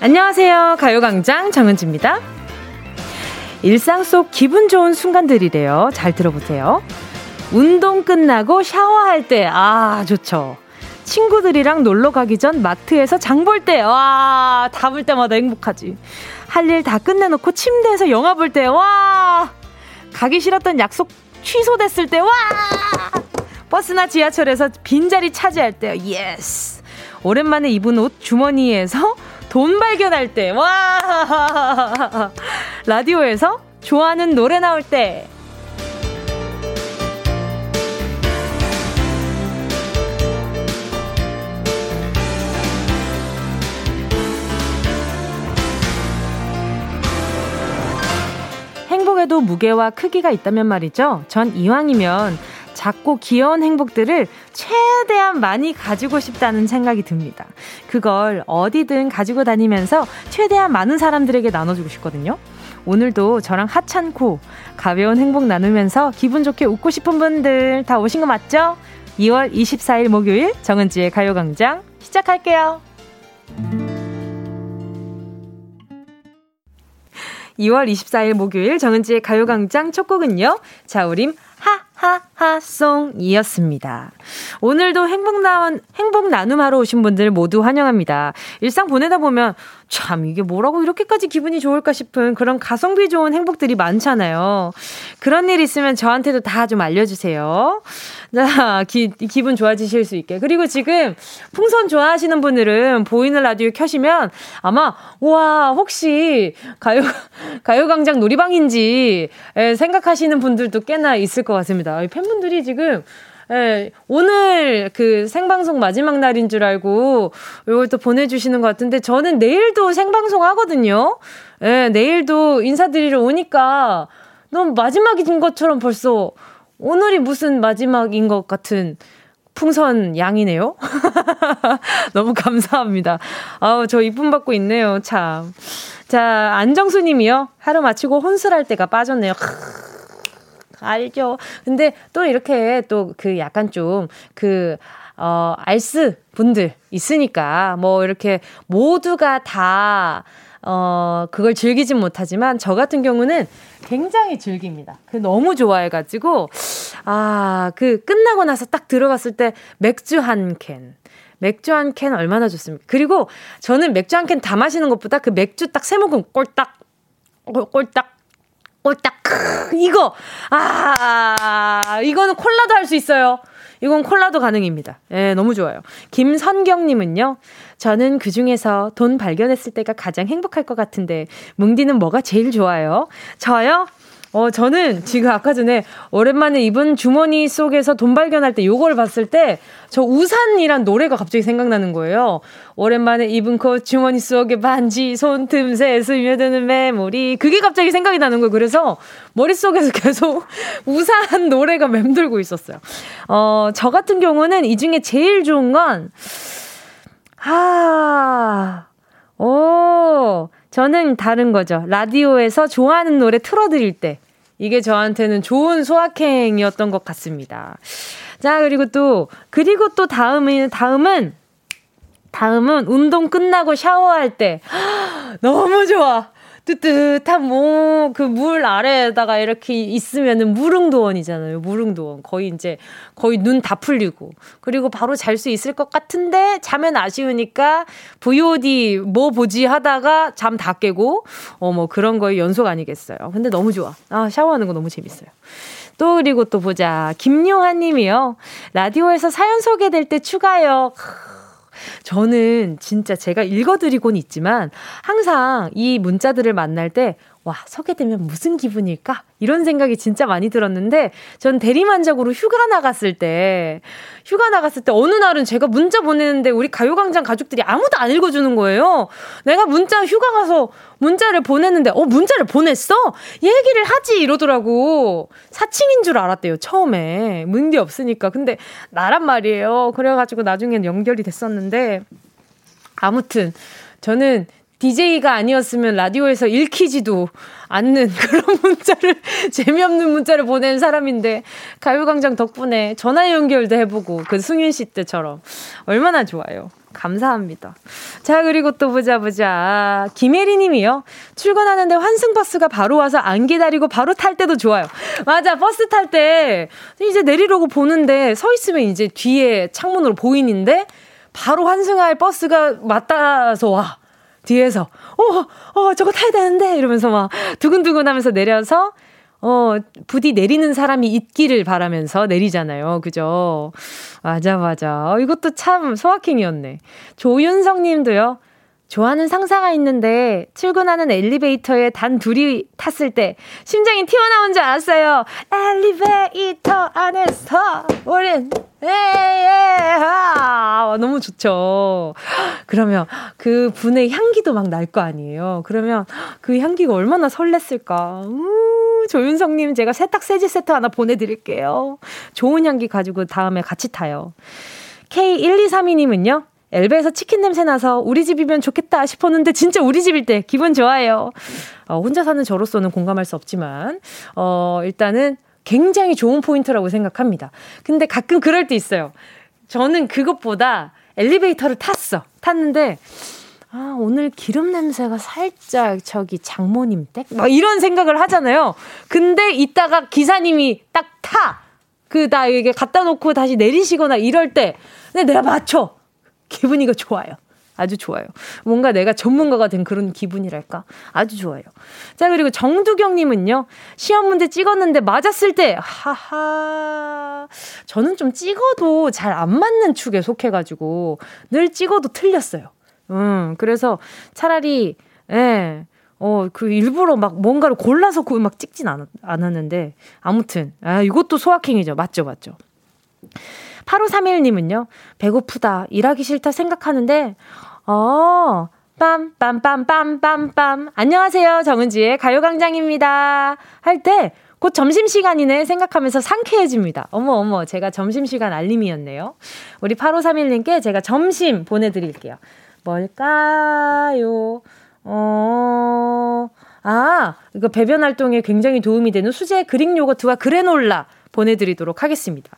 안녕하세요. 가요광장 정은지입니다. 일상 속 기분 좋은 순간들이래요. 잘 들어보세요. 운동 끝나고 샤워할 때, 아, 좋죠. 친구들이랑 놀러 가기 전 마트에서 장 볼 때, 와, 다 볼 때마다 행복하지. 할 일 다 끝내놓고 침대에서 영화 볼 때, 와, 가기 싫었던 약속 취소됐을 때, 와, 버스나 지하철에서 빈자리 차지할 때, yes. 오랜만에 입은 옷 주머니에서 돈 발견할 때, 와! 라디오에서 좋아하는 노래 나올 때, 행복에도 무게와 크기가 있다면 말이죠. 전 이왕이면 작고 귀여운 행복들을 최대한 많이 가지고 싶다는 생각이 듭니다. 그걸 어디든 가지고 다니면서 최대한 많은 사람들에게 나눠주고 싶거든요. 오늘도 저랑 하찮고 가벼운 행복 나누면서 기분 좋게 웃고 싶은 분들 다 오신 거 맞죠? 2월 24일 목요일 정은지의 가요광장 시작할게요. 2월 24일 목요일 정은지의 가요광장 첫 곡은요. 자우림 하하 하송이었습니다. 오늘도 행복 나온 행복 나눔하러 오신 분들 모두 환영합니다. 일상 보내다 보면 참 이게 뭐라고 이렇게까지 기분이 좋을까 싶은 그런 가성비 좋은 행복들이 많잖아요. 그런 일 있으면 저한테도 다 좀 알려주세요. 자, 기, 기분 좋아지실 수 있게. 그리고 지금 풍선 좋아하시는 분들은 보이는 라디오 켜시면 아마, 와, 혹시 가요, 가요광장 놀이방인지 생각하시는 분들도 꽤나 있을 것 같습니다. 팬 분들이 지금 예, 오늘 그 생방송 마지막 날인 줄 알고 이걸 또 보내주시는 것 같은데 저는 내일도 생방송 하거든요. 예, 내일도 인사드리러 오니까 너무 마지막인 것처럼 벌써 오늘이 무슨 마지막인 것 같은 풍선 양이네요. 너무 감사합니다. 아우, 저 이쁨 받고 있네요, 참. 자, 안정수 님이요. 하루 마치고 혼술할 때가 빠졌네요. 알죠. 근데 또 이렇게 또 그 약간 좀 그, 어, 알스 분들 있으니까 뭐 이렇게 모두가 다 어, 그걸 즐기진 못하지만 저 같은 경우는 굉장히 즐깁니다. 그 너무 좋아해가지고, 아, 그 끝나고 나서 딱 들어갔을 때 맥주 한 캔. 맥주 한 캔 얼마나 좋습니까? 그리고 저는 맥주 한 캔 다 마시는 것보다 그 맥주 딱 세 모금 꼴딱, 꼴딱, 꼴딱, 이거! 아, 이거는 콜라도 할 수 있어요. 이건 콜라도 가능입니다. 예, 너무 좋아요. 김선경님은요, 저는 그 중에서 돈 발견했을 때가 가장 행복할 것 같은데, 뭉디는 뭐가 제일 좋아요? 저요? 어, 저는 지금 아까 전에 오랜만에 입은 주머니 속에서 돈 발견할 때 요걸 봤을 때 저 우산이란 노래가 갑자기 생각나는 거예요. 오랜만에 입은 코 주머니 속에 반지 손 틈새 스며드는 메모리 그게 갑자기 생각이 나는 거예요. 그래서 머릿속에서 계속 우산 노래가 맴돌고 있었어요. 어, 저 같은 경우는 이 중에 제일 좋은 건 하, 오, 저는 다른 거죠. 라디오에서 좋아하는 노래 틀어드릴 때. 이게 저한테는 좋은 소확행이었던 것 같습니다. 자, 그리고 또, 그리고 또 다음은, 다음은, 다음은 운동 끝나고 샤워할 때. 너무 좋아. 뜨뜻한 뭐, 그 물 아래에다가 이렇게 있으면은 무릉도원이잖아요. 무릉도원. 거의 이제, 거의 눈 다 풀리고. 그리고 바로 잘 수 있을 것 같은데, 자면 아쉬우니까, VOD 뭐 보지 하다가 잠 다 깨고, 어, 뭐 그런 거의 연속 아니겠어요. 근데 너무 좋아. 아, 샤워하는 거 너무 재밌어요. 또 그리고 또 보자. 김요한 님이요. 라디오에서 사연 소개될 때 추가요. 저는 진짜 제가 읽어드리곤 있지만 항상 이 문자들을 만날 때 와, 소개되면 무슨 기분일까? 이런 생각이 진짜 많이 들었는데, 전 대리만족으로 휴가 나갔을 때, 휴가 나갔을 때 어느 날은 제가 문자 보내는데 우리 가요광장 가족들이 아무도 안 읽어주는 거예요. 내가 문자 휴가 가서 문자를 보냈는데, 어, 문자를 보냈어? 얘기를 하지! 이러더라고. 사칭인 줄 알았대요, 처음에. 문제 없으니까. 근데 나란 말이에요. 그래가지고 나중엔 연결이 됐었는데, 아무튼, 저는 DJ가 아니었으면 라디오에서 읽히지도 않는 그런 문자를, 재미없는 문자를 보낸 사람인데, 가요광장 덕분에 전화 연결도 해보고, 그 승윤 씨 때처럼. 얼마나 좋아요. 감사합니다. 자, 그리고 또 보자, 보자. 김혜리 님이요. 출근하는데 환승버스가 바로 와서 안 기다리고 바로 탈 때도 좋아요. 맞아, 버스 탈 때 이제 내리려고 보는데 서 있으면 이제 뒤에 창문으로 보이는데 바로 환승할 버스가 맞닿아서 와. 뒤에서, 어, 어, 저거 타야 되는데? 이러면서 막 두근두근 하면서 내려서 어, 부디 내리는 사람이 있기를 바라면서 내리잖아요. 그죠? 맞아, 맞아. 어, 이것도 참 소확행이었네. 조윤성 님도요. 좋아하는 상사가 있는데 출근하는 엘리베이터에 단 둘이 탔을 때 심장이 튀어나온 줄 알았어요. 엘리베이터 안에서 우린 예예 아, 너무 좋죠. 그러면 그 분의 향기도 막 날 거 아니에요. 그러면 그 향기가 얼마나 설렜을까. 음, 조윤성님 제가 세탁 세제 세트 하나 보내드릴게요. 좋은 향기 가지고 다음에 같이 타요. K1232님은요. 엘베에서 치킨 냄새 나서 우리 집이면 좋겠다 싶었는데 진짜 우리 집일 때 기분 좋아요. 어, 혼자 사는 저로서는 공감할 수 없지만 어, 일단은 굉장히 좋은 포인트라고 생각합니다. 근데 가끔 그럴 때 있어요. 저는 그것보다 엘리베이터를 탔어. 탔는데 아, 오늘 기름 냄새가 살짝 저기 장모님 댁? 막 이런 생각을 하잖아요. 근데 이따가 기사님이 딱 타! 그, 나 이게 갖다 놓고 다시 내리시거나 이럴 때, 근데 내가 맞춰. 기분이가 좋아요. 아주 좋아요. 뭔가 내가 전문가가 된 그런 기분이랄까? 아주 좋아요. 자, 그리고 정두경님은요, 시험 문제 찍었는데 맞았을 때, 하하. 저는 좀 찍어도 잘 안 맞는 축에 속해가지고, 늘 찍어도 틀렸어요. 음, 그래서 차라리, 예, 어, 그 일부러 막 뭔가를 골라서 막 찍진 않, 않았는데, 아무튼, 아, 이것도 소확행이죠. 맞죠, 맞죠. 8531님은요, 배고프다, 일하기 싫다 생각하는데, 어, 빰, 빰, 빰, 빰, 빰, 빰. 안녕하세요. 정은지의 가요광장입니다. 할 때, 곧 점심시간이네 생각하면서 상쾌해집니다. 어머, 어머, 제가 점심시간 알림이었네요. 우리 8531님께 제가 점심 보내드릴게요. 뭘까요? 어, 아, 이거 배변 활동에 굉장히 도움이 되는 수제 그릭 요거트와 그래놀라 보내드리도록 하겠습니다.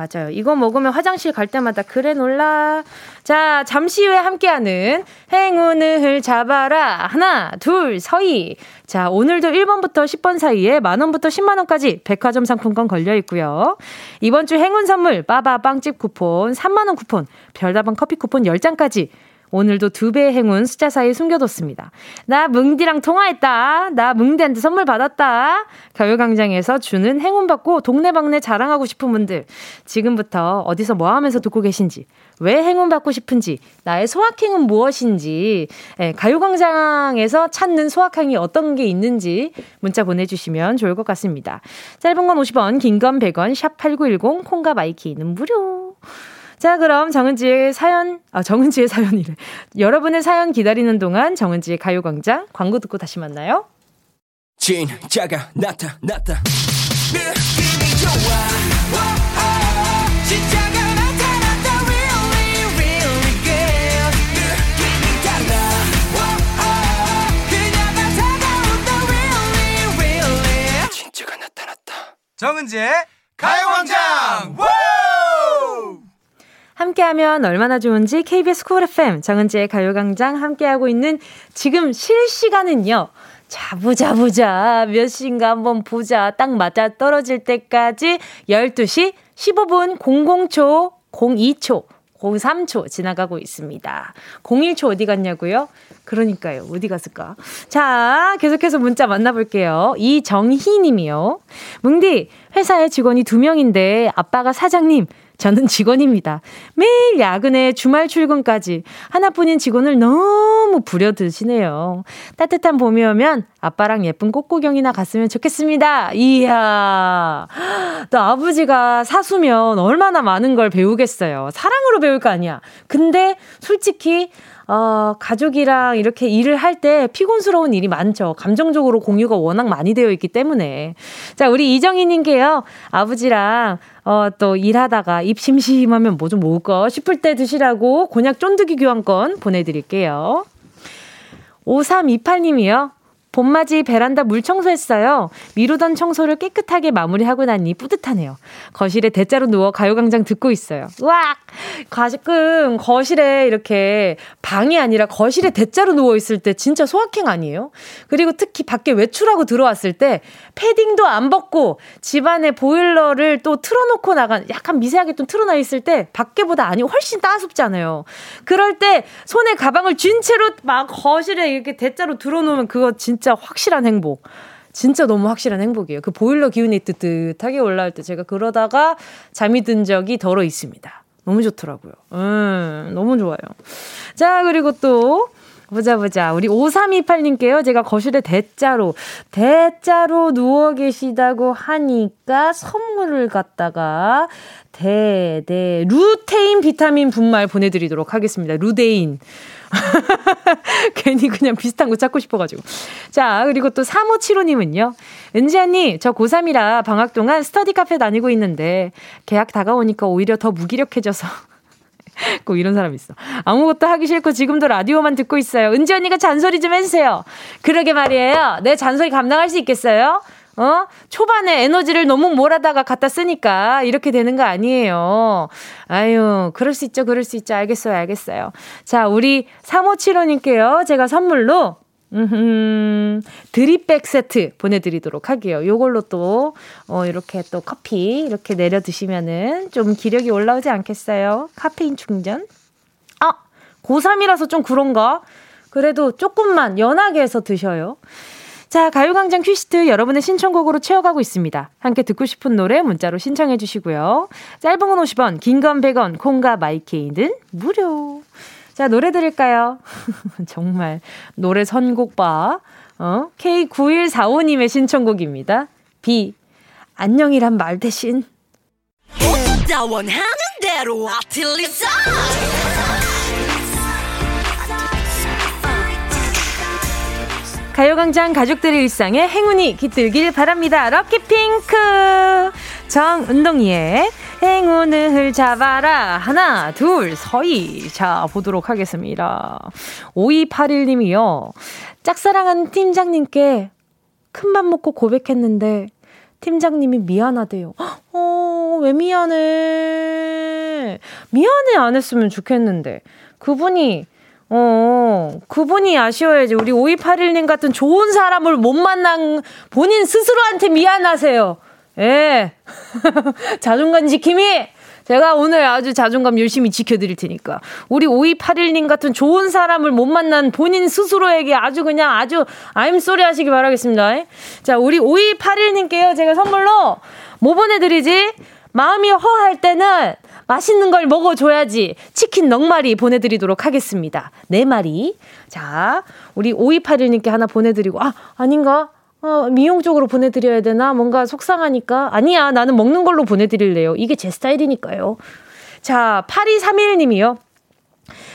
맞아요. 이거 먹으면 화장실 갈 때마다 그래놀라. 자, 잠시 후에 함께하는 행운을 잡아라. 하나, 둘, 서희. 자, 오늘도 1번부터 10번 사이에 만원부터 10만원까지 백화점 상품권 걸려 있고요. 이번 주 행운 선물, 빠바 빵집 쿠폰, 3만원 쿠폰, 별다방 커피 쿠폰 10장까지 오늘도 두 배의 행운 숫자 사이에 숨겨뒀습니다. 나 뭉디랑 통화했다. 나 뭉디한테 선물 받았다. 가요광장에서 주는 행운 받고 동네방네 자랑하고 싶은 분들 지금부터 어디서 뭐 하면서 듣고 계신지 왜 행운 받고 싶은지 나의 소확행은 무엇인지 예, 가요광장에서 찾는 소확행이 어떤 게 있는지 문자 보내주시면 좋을 것 같습니다. 짧은 건 50원 긴 건 100원 샵 8910 콩과 My K는 무료 자, 그럼 정은지의 사연, 아, 정은지의 사연이래. 여러분의 사연 기다리는 동안 정은지의 가요광장 광고 듣고 다시 만나요. 진짜가 나타났다. 느낌이 좋아. 오, 오, 진짜가 나타났다. Really, really good. 느낌이 달라. 오, 그녀가 다가온다. Really, really. 진짜가 나타났다. 정은지의 가요광장! 함께하면 얼마나 좋은지 KBS 쿨 FM 정은지의 가요광장 함께하고 있는 지금 실시간은요. 자, 보자, 보자. 몇 시인가 한번 보자. 딱 맞아 떨어질 때까지 12시 15분 00초, 02초, 03초 지나가고 있습니다. 01초 어디 갔냐고요? 그러니까요. 어디 갔을까? 자, 계속해서 문자 만나볼게요. 이정희 님이요. 뭉디, 회사에 직원이 두 명인데 아빠가 사장님, 저는 직원입니다. 매일 야근에 주말 출근까지 하나뿐인 직원을 너무 부려드시네요. 따뜻한 봄이 오면 아빠랑 예쁜 꽃구경이나 갔으면 좋겠습니다. 이야. 또 아버지가 사수면 얼마나 많은 걸 배우겠어요. 사랑으로 배울 거 아니야. 근데 솔직히 어, 가족이랑 이렇게 일을 할 때 피곤스러운 일이 많죠. 감정적으로 공유가 워낙 많이 되어 있기 때문에. 자, 우리 이정희님께요. 아버지랑, 어, 또 일하다가 입 심심하면 뭐 좀 먹을까 싶을 때 드시라고 곤약 쫀득이 교환권 보내드릴게요. 5328님이요. 봄맞이 베란다 물 청소했어요. 미루던 청소를 깨끗하게 마무리하고 나니 뿌듯하네요. 거실에 대자로 누워 가요광장 듣고 있어요. 와! 가끔 거실에 이렇게 방이 아니라 거실에 대자로 누워 있을 때 진짜 소확행 아니에요? 그리고 특히 밖에 외출하고 들어왔을 때 패딩도 안 벗고 집안에 보일러를 또 틀어놓고 나간 약간 미세하게 좀 틀어놔 있을 때 밖에보다 아니 훨씬 따숩잖아요. 그럴 때 손에 가방을 쥔 채로 막 거실에 이렇게 대자로 들어놓으면 그거 진짜 진짜 확실한 행복. 진짜 너무 확실한 행복이에요. 그 보일러 기운이 뜨뜻하게 올라올 때 제가 그러다가 잠이 든 적이 더러 있습니다. 너무 좋더라고요. 음, 너무 좋아요. 자, 그리고 또, 보자, 보자. 우리 5328님께요. 제가 거실에 대자로, 대자로 누워 계시다고 하니까 선물을 갖다가 대, 대, 루테인 비타민 분말 보내 드리도록 하겠습니다. 루데인. 괜히 그냥 비슷한 거 찾고 싶어가지고. 자, 그리고 또 3575님은요. 은지 언니, 저 고3이라 방학 동안 스터디 카페 다니고 있는데, 계약 다가오니까 오히려 더 무기력해져서. 꼭 이런 사람 있어. 아무것도 하기 싫고 지금도 라디오만 듣고 있어요. 은지 언니가 잔소리 좀 해주세요. 그러게 말이에요. 내 잔소리 감당할 수 있겠어요? 어? 초반에 에너지를 너무 몰아다가 갖다 쓰니까 이렇게 되는 거 아니에요. 아유, 그럴 수 있죠, 그럴 수 있죠. 알겠어요, 알겠어요. 자, 우리 3575님께요. 제가 선물로 음, 드립백 세트 보내드리도록 할게요. 요걸로 또, 어, 이렇게 또 커피 이렇게 내려 드시면은 좀 기력이 올라오지 않겠어요? 카페인 충전? 아, 고3이라서 좀 그런가? 그래도 조금만 연하게 해서 드셔요. 자, 가요광장 퀴시트 여러분의 신청곡으로 채워가고 있습니다. 함께 듣고 싶은 노래 문자로 신청해 주시고요. 짧은 건 50원, 긴 건 100원, 콩과 마이케이는 무료. 자, 노래 들을까요? 정말 노래 선곡 봐. 어? K9145님의 신청곡입니다. 비. 안녕이란 말 대신. 원하는 대로 아틀리사 가요광장 가족들의 일상에 행운이 깃들길 바랍니다. 럭키핑크! 정은동이의 행운을 잡아라. 하나, 둘, 서희. 자, 보도록 하겠습니다. 5281님이요. 짝사랑하는 팀장님께 큰맘 먹고 고백했는데, 팀장님이 미안하대요. 어, 왜 미안해? 미안해 안 했으면 좋겠는데. 그분이 어, 그분이 아쉬워야지. 우리 5281님 같은 좋은 사람을 못 만난 본인 스스로한테 미안하세요. 예. 자존감 지킴이! 제가 오늘 아주 자존감 열심히 지켜드릴 테니까. 우리 5281님 같은 좋은 사람을 못 만난 본인 스스로에게 아주 그냥 아주 아임소리 하시기 바라겠습니다. 자, 우리 5281님께요. 제가 선물로 뭐 보내드리지? 마음이 허할 때는 맛있는 걸 먹어줘야지. 치킨 넉마리 보내드리도록 하겠습니다. 네 마리. 자, 우리 5281님께 하나 보내드리고, 아, 아닌가? 어, 미용 쪽으로 보내드려야 되나? 뭔가 속상하니까. 아니야, 나는 먹는 걸로 보내드릴래요. 이게 제 스타일이니까요. 자, 8231님이요.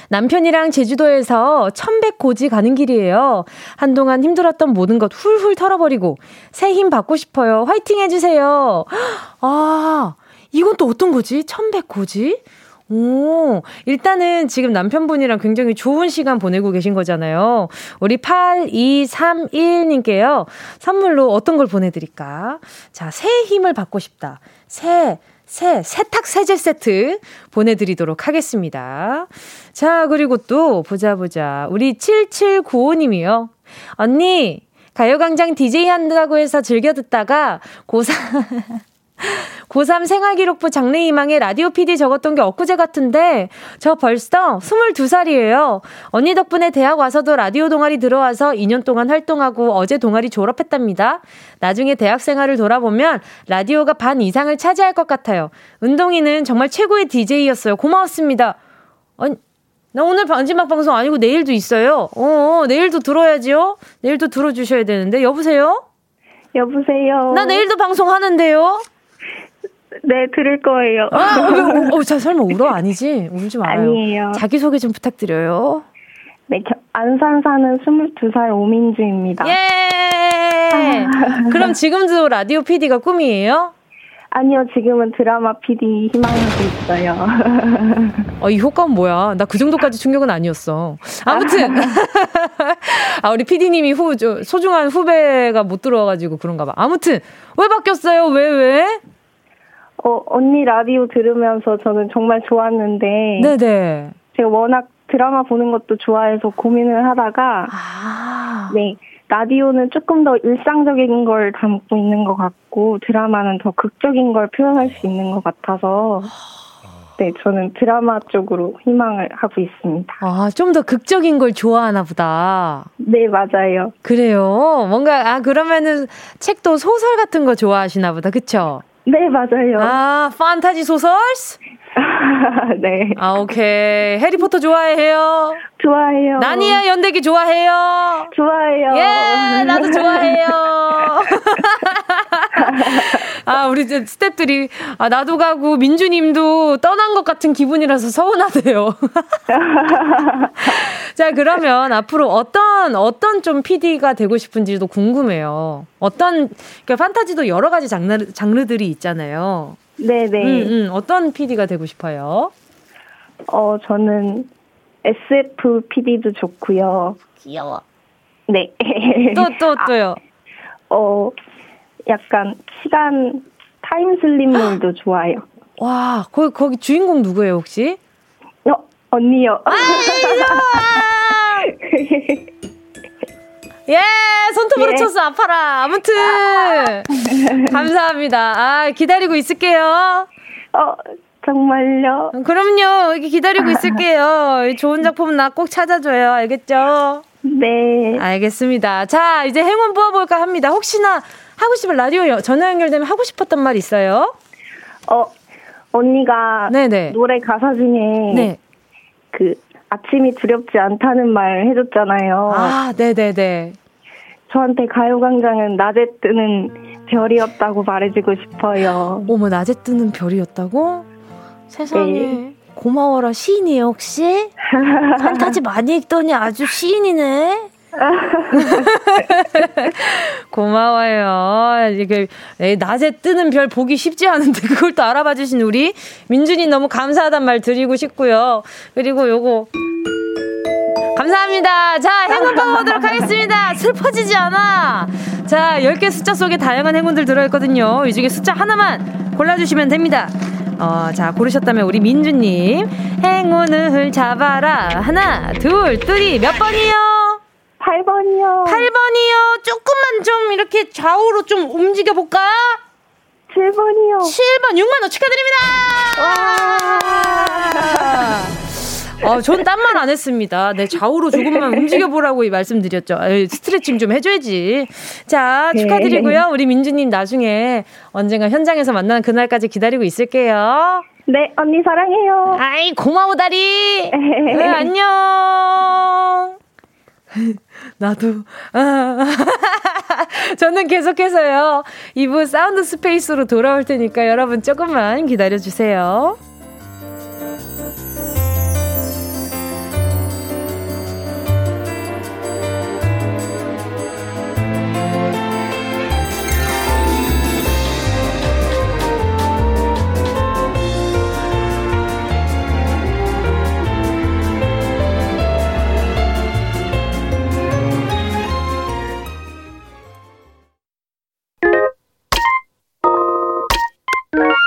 남편이랑 제주도에서 천백 고지 가는 길이에요. 한동안 힘들었던 모든 것 훌훌 털어버리고 새 힘 받고 싶어요. 화이팅 해주세요. 아, 이건 또 어떤 거지? 천백고지? 오, 일단은 지금 남편분이랑 굉장히 좋은 시간 보내고 계신 거잖아요. 우리 8231님께요. 선물로 어떤 걸 보내드릴까? 자, 새 힘을 받고 싶다. 새, 새, 세탁 세제 세트 보내드리도록 하겠습니다. 자, 그리고 또 보자 보자. 우리 7795님이요. 언니, 가요광장 DJ 한다고 해서 즐겨 듣다가 고3, 고3 생활기록부 장래희망에 라디오 PD 적었던 게 엊그제 같은데 저 벌써 22살이에요. 언니 덕분에 대학 와서도 라디오 동아리 들어와서 2년 동안 활동하고 어제 동아리 졸업했답니다. 나중에 대학 생활을 돌아보면 라디오가 반 이상을 차지할 것 같아요. 은동이는 정말 최고의 DJ였어요. 고마웠습니다. 아니, 나 오늘 마지막 방송 아니고 내일도 있어요. 어, 내일도 들어야지요. 내일도 들어주셔야 되는데 여보세요? 여보세요. 나 내일도 방송하는데요. 네, 들을 거예요. 아, 어, 어, 자, 설마 울어? 아니지? 울지 마요. 아니에요. 자기소개 좀 부탁드려요. 네, 안산 사는 22살 오민주입니다. 예! 그럼 지금도 라디오 PD가 꿈이에요? 아니요, 지금은 드라마 PD 희망하고 있어요. 어, 이 효과는 뭐야? 나 그 정도까지 충격은 아니었어. 아무튼. 아, 우리 PD님이 후, 저, 소중한 후배가 못 들어와가지고 그런가 봐. 아무튼, 왜 바뀌었어요? 왜, 왜? 어, 언니 라디오 들으면서 저는 정말 좋았는데. 네네. 제가 워낙 드라마 보는 것도 좋아해서 고민을 하다가. 아. 네. 라디오는 조금 더 일상적인 걸 담고 있는 것 같고 드라마는 더 극적인 걸 표현할 수 있는 것 같아서 네 저는 드라마 쪽으로 희망을 하고 있습니다. 아 좀 더 극적인 걸 좋아하나 보다. 네 맞아요. 그래요. 뭔가 아 그러면은 책도 소설 같은 거 좋아하시나 보다 그쵸? 네 맞아요. 아 판타지 소설? 네. 아, 오케이. 해리포터 좋아해요? 좋아해요. 나니야 연대기 좋아해요? 좋아해요. 예, 나도 좋아해요. 아, 우리 이제 스탭들이, 아, 나도 가고, 민주님도 떠난 것 같은 기분이라서 서운하대요. 자, 그러면 앞으로 어떤, 어떤 좀 PD가 되고 싶은지도 궁금해요. 어떤, 그러니까 판타지도 여러 가지 장르, 장르들이 있잖아요. 네네. 음, 음. 어떤 PD가 되고 싶어요? 어, 저는 SF PD도 좋고요. 귀여워. 네. 또, 또, 또요? 아, 어, 약간 시간 타임슬립물도 좋아요. 와, 거기, 거기 주인공 누구예요, 혹시? 어, 언니요. 아, 예, 손톱으로 예. 쳤어. 아파라. 아무튼. 감사합니다. 아, 기다리고 있을게요. 어, 정말요? 그럼요. 이렇게 기다리고 있을게요. 좋은 작품 나 꼭 찾아줘요. 알겠죠? 네. 알겠습니다. 자, 이제 행운 뽑아볼까 합니다. 혹시나 하고 싶은 라디오 전화 연결되면 하고 싶었던 말 있어요? 어, 언니가 네네. 노래 가사 중에 네. 그 아침이 두렵지 않다는 말 해줬잖아요. 아, 네네네. 저한테 가요광장은 낮에 뜨는 별이었다고 말해주고 싶어요. 어머, 낮에 뜨는 별이었다고? 세상에. 네. 고마워라. 시인이에요, 혹시? 판타지 많이 읽더니 아주 시인이네? 고마워요. 이게 낮에 뜨는 별 보기 쉽지 않은데 그걸 또 알아봐 주신 우리 민준이 너무 감사하단 말 드리고 싶고요. 그리고 요거 감사합니다. 자, 행운 뽑아보도록 하겠습니다. 슬퍼지지 않아. 자, 10개 숫자 속에 다양한 행운들 들어있거든요. 이 중에 숫자 하나만 골라주시면 됩니다. 어, 자, 고르셨다면 우리 민주님. 행운을 잡아라. 하나, 둘, 둘이 몇 번이요? 8번이요. 8번이요. 조금만 좀 이렇게 좌우로 좀 움직여 볼까? 7번이요. 7번 6만 원 축하드립니다. 와. 어, 전 땀만 안 했습니다. 네, 좌우로 조금만 움직여보라고 말씀드렸죠. 에이, 스트레칭 좀 해줘야지. 자, 네. 축하드리고요. 우리 민주님 나중에 언젠가 현장에서 만나는 그날까지 기다리고 있을게요. 네, 언니 사랑해요. 아이, 고마워, 다리. 네, 안녕. 나도. 아. 저는 계속해서요. 2부 사운드 스페이스로 돌아올 테니까 여러분 조금만 기다려주세요.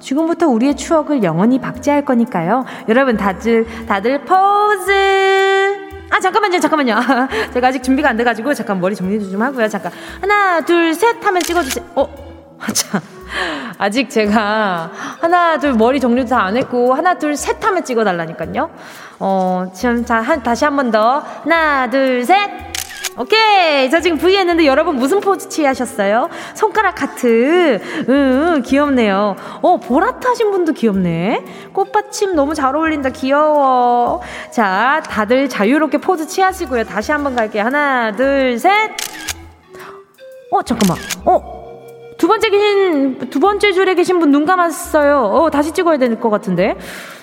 지금부터 우리의 추억을 영원히 박제할 거니까요. 여러분 다들 다들 포즈. 아 잠깐만요 잠깐만요. 제가 아직 준비가 안 돼가지고 잠깐 머리 정리 좀 하고요. 잠깐 하나 둘 셋 하면 찍어주세요. 어, 자 아직 제가 하나 둘 머리 정리도 다 안 했고 하나 둘 셋 하면 찍어달라니까요. 어 지금 자 한, 다시 한 번 더 하나 둘 셋. 오케이. 저 지금 V 했는데 여러분 무슨 포즈 취하셨어요? 손가락 하트. 응, 귀엽네요. 어, 보라타신 분도 귀엽네. 꽃받침 너무 잘 어울린다. 귀여워. 자, 다들 자유롭게 포즈 취하시고요. 다시 한번 갈게요. 하나, 둘, 셋. 어, 잠깐만. 어, 두 번째 계신, 두 번째 줄에 계신 분 눈 감았어요. 어, 다시 찍어야 될 것 같은데.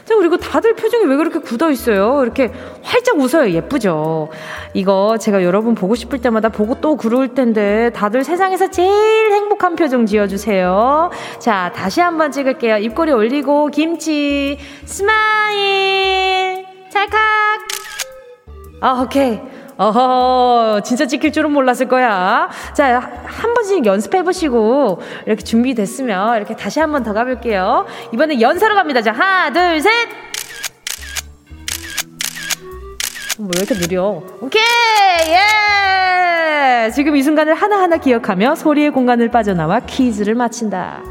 자, 그리고 다들 표정이 왜 그렇게 굳어 있어요? 이렇게 활짝 웃어요. 예쁘죠? 이거 제가 여러분 보고 싶을 때마다 보고 또 그럴 텐데 다들 세상에서 제일 행복한 표정 지어주세요. 자, 다시 한번 찍을게요. 입꼬리 올리고, 김치, smile, 찰칵. 아, 오케이. 어허, 진짜 찍힐 줄은 몰랐을 거야. 자, 한 번씩 연습해보시고, 이렇게 준비됐으면, 이렇게 다시 한 번 더 가볼게요. 이번에 연사로 갑니다. 자, 하나, 둘, 셋! 뭐, 왜 이렇게 느려? 오케이! 예! 지금 이 순간을 하나하나 기억하며 소리의 공간을 빠져나와 퀴즈를 마친다.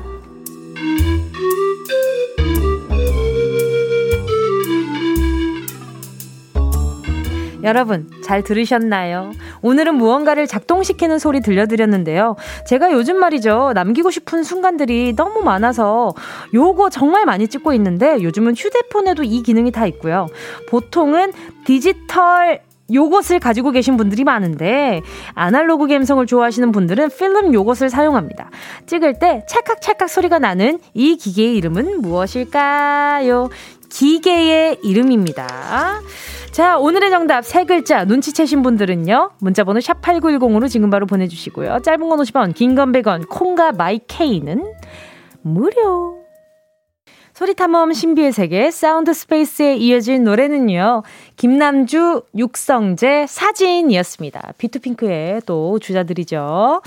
여러분, 잘 들으셨나요? 오늘은 무언가를 작동시키는 소리 들려드렸는데요. 제가 요즘 말이죠. 남기고 싶은 순간들이 너무 많아서 요거 정말 많이 찍고 있는데 요즘은 휴대폰에도 이 기능이 다 있고요. 보통은 디지털 요것을 가지고 계신 분들이 많은데 아날로그 감성을 좋아하시는 분들은 필름 요것을 사용합니다. 찍을 때 찰칵찰칵 소리가 나는 이 기계의 이름은 무엇일까요? 기계의 이름입니다. 자, 오늘의 정답 세 글자 눈치채신 분들은요. 문자 번호 샵 8910으로 지금 바로 보내 주시고요. 짧은 건 50원, 긴 건 100원, 콩과 마이케이는 무료. 소리탐험 신비의 세계 사운드 스페이스에 이어진 노래는요. 김남주, 육성재, 사진이었습니다. 비투핑크의 또 주자들이죠.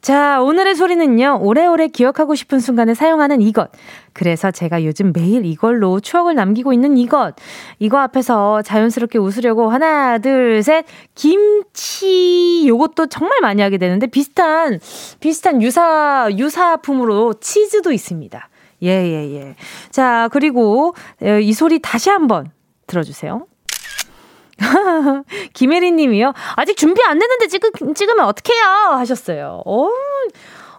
자, 오늘의 소리는요, 오래오래 기억하고 싶은 순간에 사용하는 이것. 그래서 제가 요즘 매일 이걸로 추억을 남기고 있는 이것. 이거 앞에서 자연스럽게 웃으려고 하나, 둘, 셋. 김치. 요것도 정말 많이 하게 되는데 비슷한, 비슷한 유사, 유사품으로 치즈도 있습니다. 예, 예, 예. 자, 그리고 어, 이 소리 다시 한번 들어주세요. 김혜리 님이요. 아직 준비 안 됐는데 찍, 찍으면 어떡해요? 하셨어요. 어,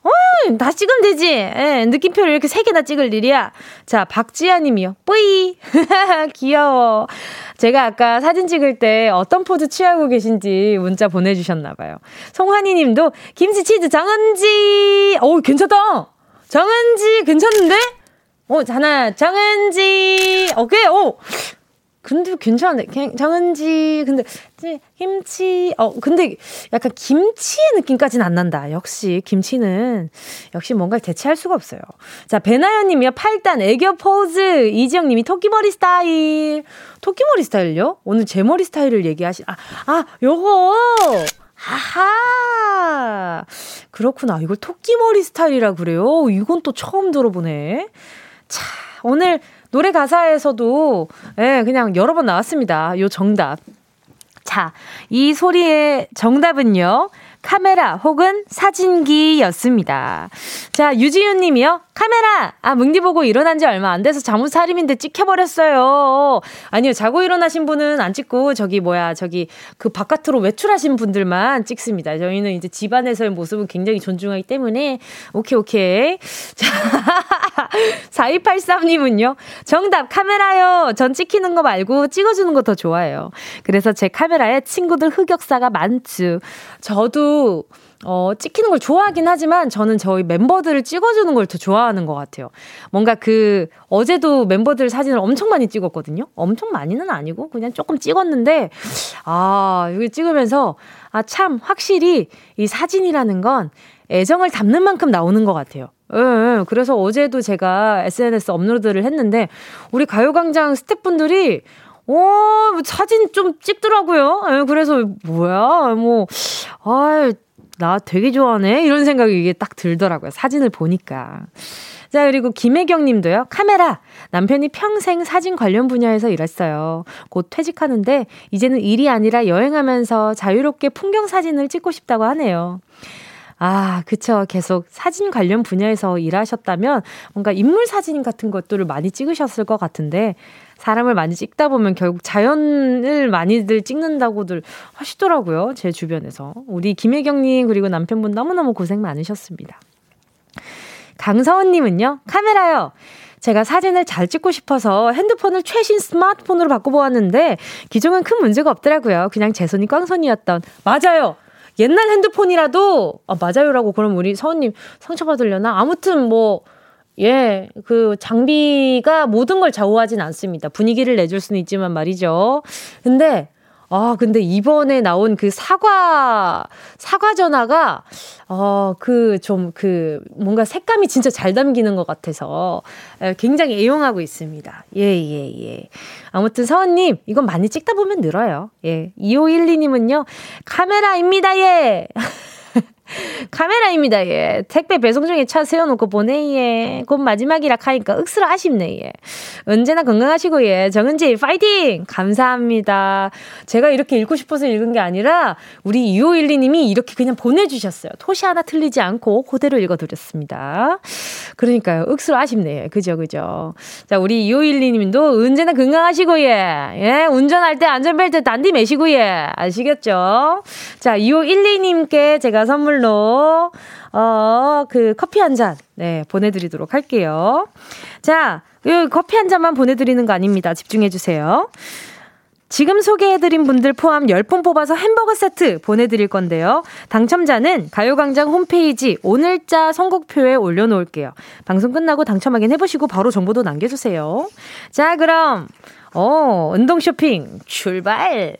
어, 다 찍으면 되지. 예, 느낌표를 이렇게 세 개나 찍을 일이야. 자, 박지아 님이요. 뿌이. 귀여워. 제가 아까 사진 찍을 때 어떤 포즈 취하고 계신지 문자 보내주셨나봐요. 송환이 님도 김치 치즈 정은지. 오, 괜찮다. 정은지 괜찮은데? 어, 자나 정은지. 오케이. 오. 근데 괜찮은데 정은지 근데 김치 어 근데 약간 김치의 느낌까지는 안 난다. 역시 김치는 역시 뭔가를 대체할 수가 없어요. 자 배나연님이요 8단 애교 포즈 이지영님이 토끼머리 스타일 토끼머리 스타일요? 오늘 제 머리 스타일을 얘기하시 아아 요거 아하 그렇구나 이걸 토끼머리 스타일이라 그래요. 이건 또 처음 들어보네. 자 오늘 노래 가사에서도 예, 그냥 여러 번 나왔습니다. 요 정답. 자, 이 소리의 정답은요. 카메라 혹은 사진기였습니다. 자, 유지윤 님이요. 카메라! 아, 뭉디 보고 일어난 지 얼마 안 돼서 차림인데 찍혀버렸어요. 아니요, 자고 일어나신 분은 안 찍고, 저기, 뭐야, 저기, 그 바깥으로 외출하신 분들만 찍습니다. 저희는 이제 집안에서의 모습을 굉장히 존중하기 때문에, 오케이, 오케이. 자, 4283 님은요. 정답, 카메라요. 전 찍히는 거 말고 찍어주는 거 더 좋아해요. 그래서 제 카메라에 친구들 흑역사가 많죠. 저도, 어, 찍히는 걸 좋아하긴 하지만 저는 저희 멤버들을 찍어주는 걸 더 좋아하는 것 같아요. 뭔가 그, 어제도 멤버들 사진을 엄청 많이 찍었거든요? 엄청 많이는 아니고, 그냥 조금 찍었는데, 아, 여기 찍으면서, 아, 참, 확실히 이 사진이라는 건 애정을 담는 만큼 나오는 것 같아요. 예, 예. 그래서 어제도 제가 SNS 업로드를 했는데, 우리 가요광장 스태프분들이 어, 뭐 사진 좀 찍더라고요. 예, 그래서, 뭐야, 뭐, 아, 나 되게 좋아하네. 이런 생각이 이게 딱 들더라고요. 사진을 보니까. 자, 그리고 김혜경 님도요. 카메라. 남편이 평생 사진 관련 분야에서 일했어요. 곧 퇴직하는데 이제는 일이 아니라 여행하면서 자유롭게 풍경 사진을 찍고 싶다고 하네요. 아, 그쵸. 계속 사진 관련 분야에서 일하셨다면 뭔가 인물 사진 같은 것들을 많이 찍으셨을 것 같은데 사람을 많이 찍다 보면 결국 자연을 많이들 찍는다고들 하시더라고요. 제 주변에서. 우리 김혜경님 그리고 남편분 너무너무 고생 많으셨습니다. 강서원님은요, 카메라요. 제가 사진을 잘 찍고 싶어서 핸드폰을 최신 스마트폰으로 바꿔보았는데, 기종은 큰 문제가 없더라고요. 그냥 제 손이 꽝손이었던. 맞아요! 옛날 핸드폰이라도, 아, 맞아요라고 그럼 우리 서원님 상처받으려나? 아무튼 뭐, 예, 그 장비가 모든 걸 좌우하진 않습니다. 분위기를 내줄 수는 있지만 말이죠. 근데 아, 근데 이번에 나온 그 사과, 사과 전화가, 어, 그, 좀, 그, 뭔가 색감이 진짜 잘 담기는 것 같아서 굉장히 애용하고 있습니다. 예, 예, 예. 아무튼 서원님, 이건 많이 찍다 보면 늘어요. 예. 2512님은요, 카메라입니다, 예. 카메라입니다, 예. 택배 배송 중에 차 세워놓고 보내, 예. 곧 마지막이라 하니까 억수로 아쉽네, 예. 언제나 건강하시고, 예. 정은지, 파이팅! 감사합니다. 제가 이렇게 읽고 싶어서 읽은 게 아니라, 우리 2512님이 이렇게 그냥 보내주셨어요. 토시 하나 틀리지 않고 그대로 읽어드렸습니다. 그러니까요. 억수로 아쉽네, 예. 그죠, 그죠. 자, 우리 2512님도 언제나 건강하시고, 예. 예. 운전할 때 안전벨트 단디 매시고, 예. 아시겠죠? 자, 2512님께 제가 선물 선물로, 어, 그 커피 한 잔, 네, 보내드리도록 할게요. 자, 이 커피 한 잔만 보내드리는 거 아닙니다. 집중해주세요. 지금 소개해드린 분들 포함 10분 뽑아서 햄버거 세트 보내드릴 건데요. 당첨자는 가요광장 홈페이지 오늘자 선곡표에 올려놓을게요. 방송 끝나고 당첨 확인해보시고 바로 정보도 남겨주세요. 자, 그럼, 어, 운동 쇼핑 출발!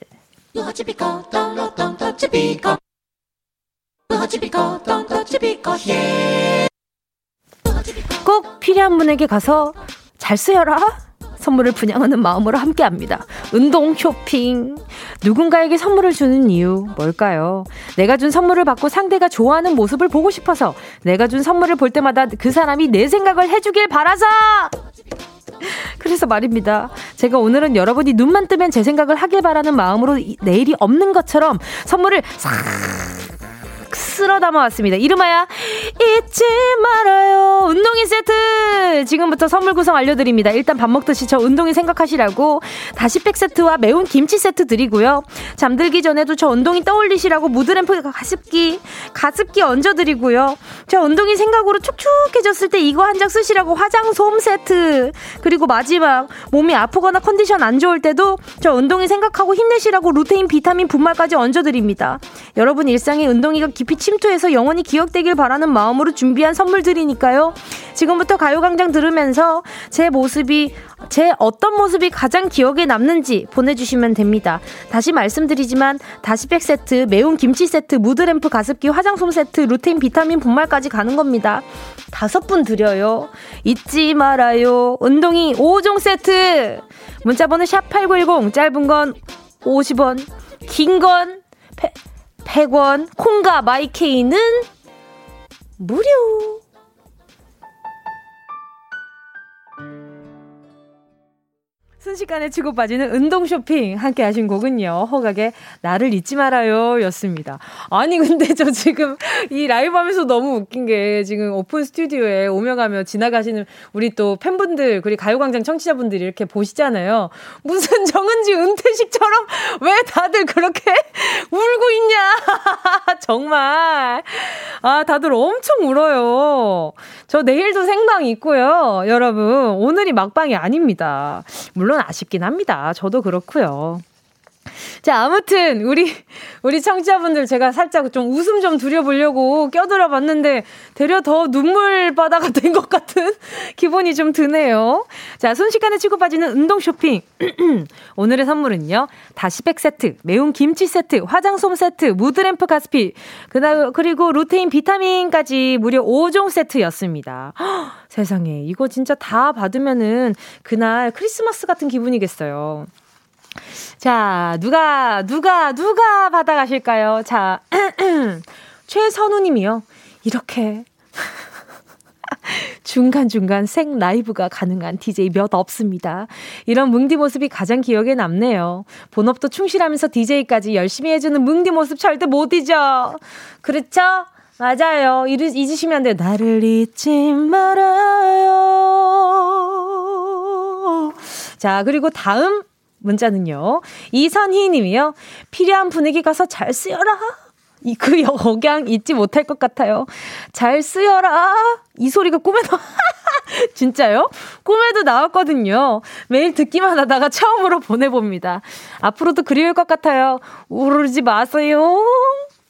꼭 필요한 분에게 가서 잘 쓰여라. 선물을 분양하는 마음으로 함께 합니다. 운동 쇼핑. 누군가에게 선물을 주는 이유 뭘까요? 내가 준 선물을 받고 상대가 좋아하는 모습을 보고 싶어서 내가 준 선물을 볼 때마다 그 사람이 내 생각을 해주길 바라서! 그래서 말입니다. 제가 오늘은 여러분이 눈만 뜨면 제 생각을 하길 바라는 마음으로 내일이 없는 것처럼 선물을 싹 쓸어 담아왔습니다. 이름하여 잊지 말아요. 운동이 세트. 지금부터 선물 구성 알려드립니다. 일단 밥 먹듯이 저 운동이 생각하시라고 다시팩 세트와 매운 김치 세트 드리고요. 잠들기 전에도 저 운동이 떠올리시라고 무드램프 가습기 가습기 얹어드리고요. 저 운동이 생각으로 촉촉해졌을 때 이거 한 장 쓰시라고 화장솜 세트. 그리고 마지막 몸이 아프거나 컨디션 안 좋을 때도 저 운동이 생각하고 힘내시라고 루테인 비타민 분말까지 얹어드립니다. 여러분 일상에 운동이가 깊이 침투해서 영원히 기억되길 바라는 마음으로 준비한 선물들이니까요. 지금부터 가요광장 들으면서 제 모습이, 제 어떤 모습이 가장 기억에 남는지 보내주시면 됩니다. 다시 말씀드리지만, 다시팩 세트, 매운 김치 세트, 무드램프 가습기, 화장솜 세트, 루테인 비타민 분말까지 가는 겁니다. 다섯 분 드려요. 잊지 말아요. 운동이 5종 세트! 문자번호 샵8910, 짧은 건 50원, 긴 건 100 원, 콩과 My K는 무료. 순식간에 치고 빠지는 뭉디 쇼핑 함께 하신 곡은요. 허각의 나를 잊지 말아요 였습니다. 아니 근데 저 지금 이 라이브 하면서 너무 웃긴 게 지금 오픈 스튜디오에 오며 가며 지나가시는 우리 또 팬분들 그리고 가요광장 청취자분들이 이렇게 보시잖아요. 무슨 정은지 은퇴식처럼 왜 다들 그렇게 울고 있냐. 정말. 아 다들 엄청 울어요. 저 내일도 생방 있고요. 여러분 오늘이 막방이 아닙니다. 물론 아쉽긴 합니다. 저도 그렇고요. 자, 아무튼, 우리, 우리 청취자분들 제가 살짝 좀 웃음 좀 드려보려고 껴들어 봤는데, 되려 더 눈물 바다가 된 것 같은 기분이 좀 드네요. 자, 순식간에 치고 빠지는 운동 쇼핑. 오늘의 선물은요, 다시팩 세트, 매운 김치 세트, 화장솜 세트, 무드램프 가스피, 그다음, 그리고 루테인 비타민까지 무려 5종 세트였습니다. 허, 세상에, 이거 진짜 다 받으면은 그날 크리스마스 같은 기분이겠어요. 자, 누가, 누가, 누가 받아가실까요? 자, 최선우 님이요. 이렇게. 중간중간 생 라이브가 가능한 DJ 몇 없습니다. 이런 뭉디 모습이 가장 기억에 남네요. 본업도 충실하면서 DJ까지 열심히 해주는 뭉디 모습 절대 못 잊어. 그렇죠? 맞아요. 잊으시면 돼요. 나를 잊지 말아요. 자, 그리고 다음 문자는요. 이선희 님이요. 필요한 분위기 가서 잘 쓰여라. 그 억양 잊지 못할 것 같아요. 잘 쓰여라. 이 소리가 꿈에도, 진짜요? 꿈에도 나왔거든요. 매일 듣기만 하다가 처음으로 보내봅니다. 앞으로도 그리울 것 같아요. 울지 마세요.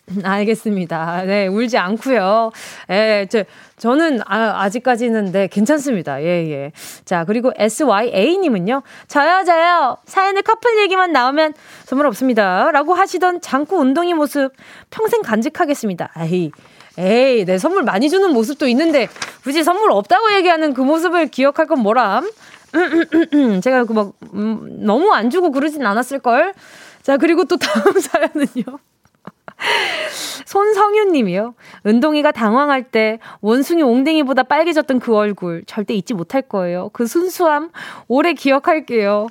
알겠습니다. 네, 울지 않고요. 예, 저, 저는 아, 아직까지는 네, 괜찮습니다. 예, 예. 자, 그리고 SYA님은요. 저요, 저요. 사연에 커플 얘기만 나오면 선물 없습니다. 라고 하시던 장구 운동이 모습 평생 간직하겠습니다. 에이, 에이, 내 네, 선물 많이 주는 모습도 있는데 굳이 선물 없다고 얘기하는 그 모습을 기억할 건 뭐람? 제가 그막 음, 너무 안 주고 그러진 않았을 걸? 자, 그리고 또 다음 사연은요. 손성윤 님이요. 은동이가 당황할 때 원숭이 옹댕이보다 빨개졌던 그 얼굴 절대 잊지 못할 거예요. 그 순수함 오래 기억할게요.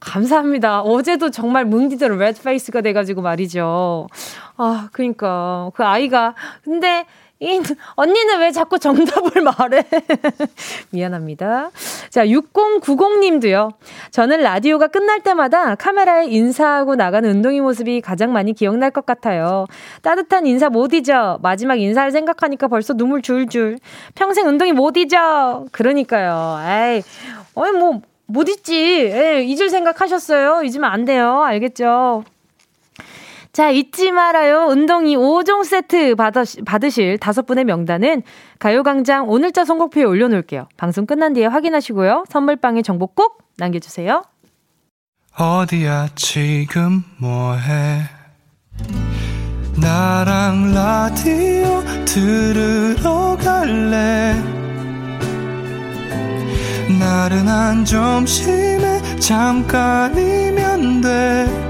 감사합니다. 어제도 정말 뭉디들 red face가 돼가지고 말이죠. 아, 그니까. 그 아이가. 근데 이, 언니는 왜 자꾸 정답을 말해? 미안합니다. 자, 6090님도요. 저는 라디오가 끝날 때마다 카메라에 인사하고 나가는 뭉디의 모습이 가장 많이 기억날 것 같아요. 따뜻한 인사 못 잊어. 마지막 인사를 생각하니까 벌써 눈물 줄줄. 평생 운동이 못 잊어. 그러니까요. 에이, 어이, 뭐, 못 잊지. 에이, 잊을 생각 하셨어요? 잊으면 안 돼요. 알겠죠? 자, 잊지 말아요. 운동이 5종 세트 받으, 받으실 다섯 분의 명단은 가요광장 오늘자 선곡표에 올려놓을게요. 방송 끝난 뒤에 확인하시고요. 선물방에 정보 꼭 남겨주세요. 어디야, 지금 뭐해? 나랑 라디오 들으러 갈래? 나른한 점심에 잠깐이면 돼.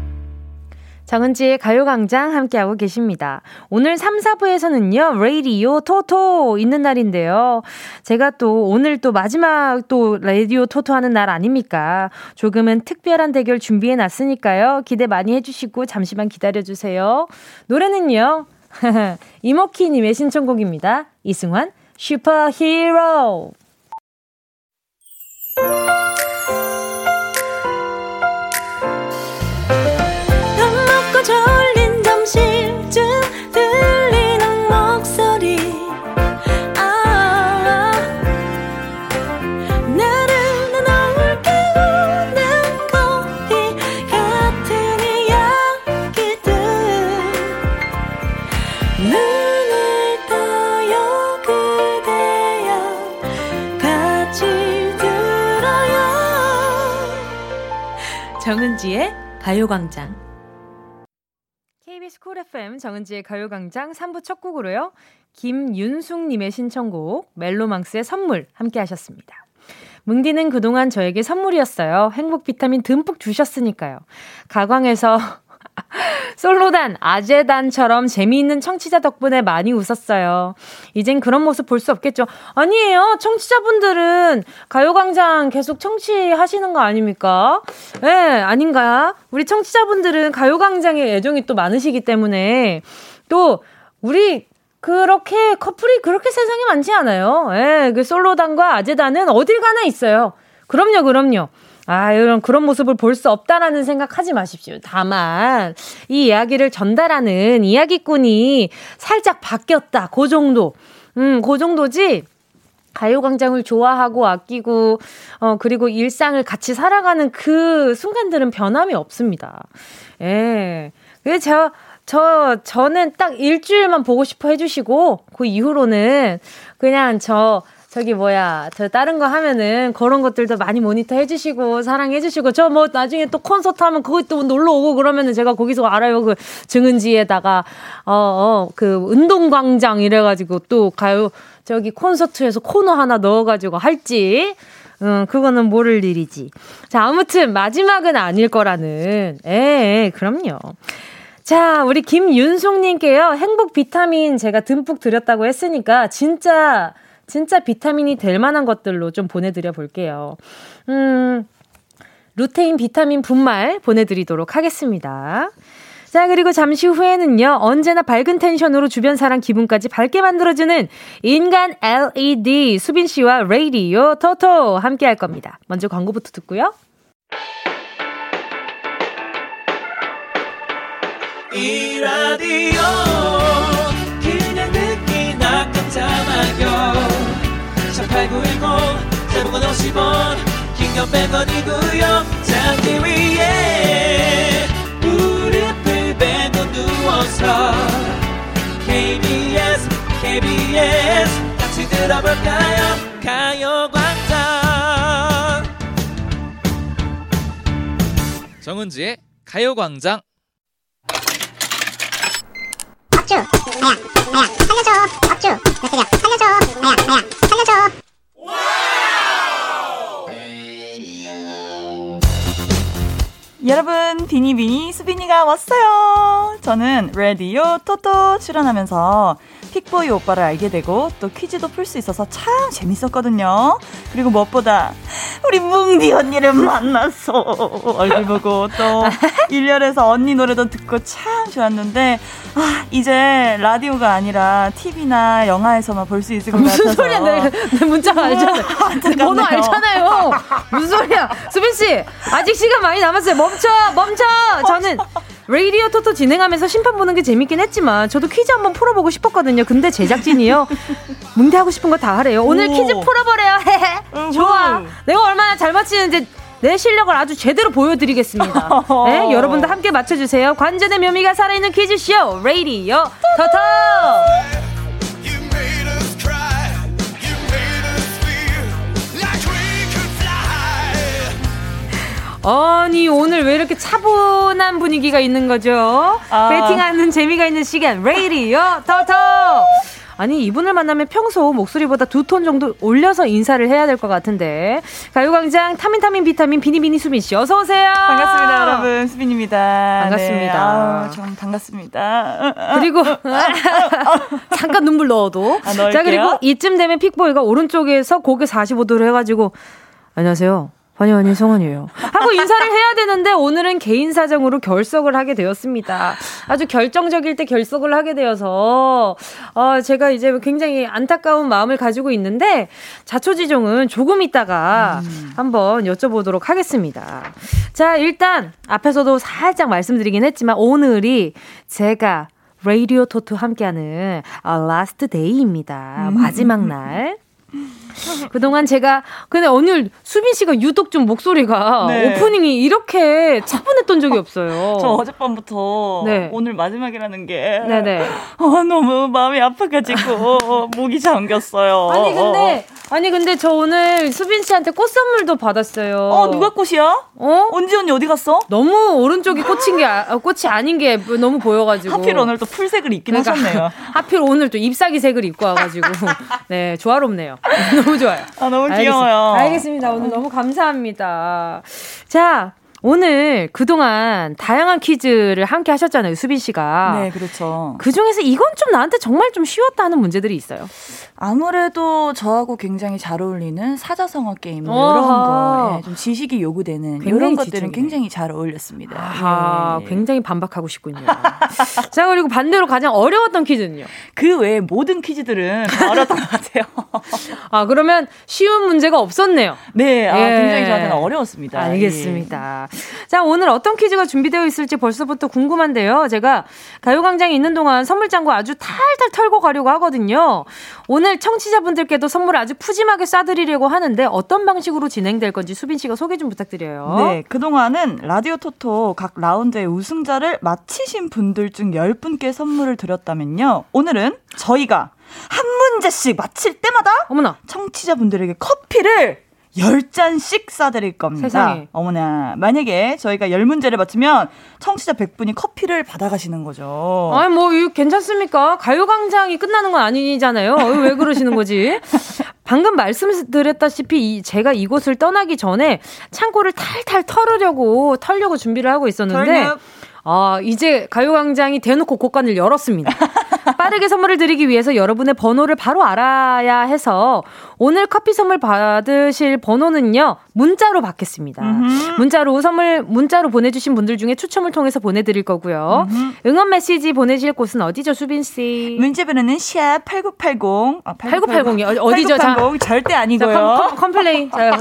정은지의 가요광장 함께하고 계십니다. 오늘 3, 4부에서는요, 레이디오 토토 있는 날인데요. 제가 또 오늘 또 마지막 또 레이디오 토토 하는 날 아닙니까? 조금은 특별한 대결 준비해 놨으니까요. 기대 많이 해주시고 잠시만 기다려주세요. 노래는요, 이모키님의 신청곡입니다. 이승환, 슈퍼히로. 정은지의 가요광장. KBS 쿨 FM 정은지의 가요광장 3부 첫 곡으로요. 김윤숙님의 신청곡 멜로망스의 선물 함께 하셨습니다. 뭉디는 그동안 저에게 선물이었어요. 행복 비타민 듬뿍 주셨으니까요. 가광에서 솔로단, 아재단처럼 재미있는 청취자 덕분에 많이 웃었어요. 이젠 그런 모습 볼 수 없겠죠. 아니에요. 청취자분들은 가요광장 계속 청취하시는 거 아닙니까? 예, 네, 아닌가? 우리 청취자분들은 가요광장에 애정이 또 많으시기 때문에 또 우리 그렇게 커플이 그렇게 세상에 많지 않아요. 예, 그 솔로단과 아재단은 어딜 가나 있어요. 그럼요, 그럼요. 아, 이런 그런 모습을 볼 수 없다라는 생각하지 마십시오. 다만 이 이야기를 전달하는 이야기꾼이 살짝 바뀌었다. 그 정도. 음, 그 정도지. 가요광장을 좋아하고 아끼고, 어, 그리고 일상을 같이 살아가는 그 순간들은 변함이 없습니다. 예. 그래서 저, 저, 저는 딱 일주일만 보고 싶어 해주시고, 그 이후로는 그냥 저, 저기 뭐야 저 다른 거 하면은 그런 것들도 많이 모니터 해주시고 사랑해주시고 저 뭐 나중에 또 콘서트 하면 그것도 놀러 오고 그러면은 제가 거기서 알아요 그 증은지에다가 어어 그 운동광장 이래가지고 또 가요 저기 콘서트에서 코너 하나 넣어가지고 할지 응, 그거는 모를 일이지. 자, 아무튼 마지막은 아닐 거라는. 에, 에 그럼요. 자, 우리 김윤송님께요. 행복 비타민 제가 듬뿍 드렸다고 했으니까 진짜 진짜 비타민이 될 만한 것들로 좀 보내드려 볼게요. 음, 루테인 비타민 분말 보내드리도록 하겠습니다. 자, 그리고 잠시 후에는요, 언제나 밝은 텐션으로 주변 사람 기분까지 밝게 만들어주는 인간 LED 수빈 씨와 레이디오 토토 함께 할 겁니다. 먼저 광고부터 듣고요. 이 라디오 듣기나 깜짝마요 18910 대목원 50원 긴건 100원이고요 잠기 위에 무릎을 베고 누워서 KBS KBS 같이 들어볼까요? 가요광장. 정은지의 가요광장 박주. 아야 아야 살려줘. 박주. 나 그냥 살려줘. 아야 아야 살려줘. 여러분, 비니비니 수빈이가 왔어요. 저는 라디오 토토 출연하면서 픽보이 오빠를 알게 되고 또 퀴즈도 풀 수 있어서 참 재밌었거든요. 그리고 무엇보다 우리 뭉디 언니를 만났어. 얼굴 보고 또 1년에서 언니 노래도 듣고 참 좋았는데 아, 이제 라디오가 아니라 TV나 영화에서만 볼 수 있을 것 무슨 같아서. 소리야? 내, 내 문자가 알잖아요. 번호 알잖아요. 무슨 소리야? 수빈 씨, 아직 시간 많이 남았어요. 멈춰, 멈춰. 저는 레이디오 토토 진행하면서 심판 보는 게 재밌긴 했지만 저도 퀴즈 한번 풀어보고 싶었거든요. 근데 제작진이요. 뭉디 하고 싶은 거 다 하래요. 오늘 오. 퀴즈 풀어버려요. 좋아. 내가 얼마나 잘 맞히는지 내 실력을 아주 제대로 보여드리겠습니다. 네, 여러분도 함께 맞춰주세요. 관전의 묘미가 살아있는 퀴즈쇼 레이디오 토토. 아니 오늘 왜 이렇게 차분한 분위기가 있는 거죠? 아. 배팅하는 재미가 있는 시간 레이디오 터터 아니 이분을 만나면 평소 목소리보다 두 톤 정도 올려서 인사를 해야 될 것 같은데 가요광장 타민타민 비타민 비니비니 수빈 씨 어서 오세요 반갑습니다, 여러분. 수빈입니다. 반갑습니다. 네, 아우, 좀 반갑습니다. 그리고 잠깐 눈물 넣어도 아. 자 그리고 이쯤 되면 픽보이가 오른쪽에서 고개 45도로 해가지고 안녕하세요 환희환희 성원이에요. 하고 인사를 해야 되는데 오늘은 개인 사정으로 결석을 하게 되었습니다. 아주 결정적일 때 결석을 하게 되어서 어, 제가 이제 굉장히 안타까운 마음을 가지고 있는데 자초지종은 조금 있다가 한번 여쭤보도록 하겠습니다. 자 일단 앞에서도 살짝 말씀드리긴 했지만 오늘이 제가 라디오 토토 함께하는 last day입니다. 마지막 날. 그동안 제가 근데 오늘 수빈 씨가 유독 좀 목소리가 네. 오프닝이 이렇게 차분했던 적이 없어요. 저 어젯밤부터 네. 오늘 마지막이라는 게 네네. 어, 너무 마음이 아파가지고 목이 잠겼어요. 아니 근데 아니 근데 저 오늘 수빈 씨한테 꽃 선물도 받았어요. 어 누가 꽃이야? 어? 언지 언니 어디 갔어? 너무 오른쪽이 꽃인 게 아- 어, 꽃이 아닌 게 너무 보여가지고 하필 오늘 또 풀색을 입긴 그러니까 하셨네요. 하필 오늘 또 잎사귀 색을 입고 와가지고 네 조화롭네요. 너무 좋아요. 아 너무 알겠습니다. 귀여워요. 알겠습니다. 오늘 너무 감사합니다. 자, 오늘 그동안 다양한 퀴즈를 함께 하셨잖아요, 수빈 씨가. 네 그렇죠. 그 중에서 이건 좀 나한테 정말 좀 쉬웠다 하는 문제들이 있어요. 아무래도 저하고 굉장히 잘 어울리는 사자성어 게임 뭐. 이런 거, 예, 좀 지식이 요구되는 이런 것들은 지적이네. 굉장히 잘 어울렸습니다. 아, 예. 굉장히 반박하고 싶군요. 자, 그리고 반대로 가장 어려웠던 퀴즈는요. 그 외에 모든 퀴즈들은 다 어려웠던 것 같아요. 아, 그러면 쉬운 문제가 없었네요. 네, 아, 예. 굉장히 저한테는 어려웠습니다. 알겠습니다. 자, 오늘 어떤 퀴즈가 준비되어 있을지 벌써부터 궁금한데요. 제가 가요광장에 있는 동안 선물장고 아주 탈탈 털고 가려고 하거든요. 오늘 청취자분들께도 선물을 아주 푸짐하게 쏴드리려고 하는데 어떤 방식으로 진행될 건지 수빈 씨가 소개 좀 부탁드려요. 네, 그동안은 라디오 토토 각 라운드의 우승자를 마치신 분들 중 10분께 선물을 드렸다면요. 오늘은 저희가 한 문제씩 맞힐 때마다 어머나 청취자분들에게 커피를 10잔씩 싸드릴 겁니다. 세상에. 어머나. 만약에 저희가 10문제를 맞추면 청취자 100분이 커피를 받아가시는 거죠. 아니 뭐 이거 괜찮습니까? 가요광장이 끝나는 건 아니잖아요. 어, 왜 그러시는 거지? 방금 말씀드렸다시피 이, 제가 이곳을 떠나기 전에 창고를 탈탈 털으려고 털려고 준비를 하고 있었는데 털렵. 아 이제 가요광장이 대놓고 곳간을 열었습니다. 빠르게 선물을 드리기 위해서 여러분의 번호를 바로 알아야 해서 오늘 커피 선물 받으실 번호는요 문자로 받겠습니다. 문자로 선물 문자로 보내주신 분들 중에 추첨을 통해서 보내드릴 거고요. 응원 메시지 보내실 곳은 어디죠, 수빈 씨? 문자 번호는 샵 8980. 아, 8980 이요. 어디죠? 자. 8980 절대 자, 아니고요. com, com, complain. 자,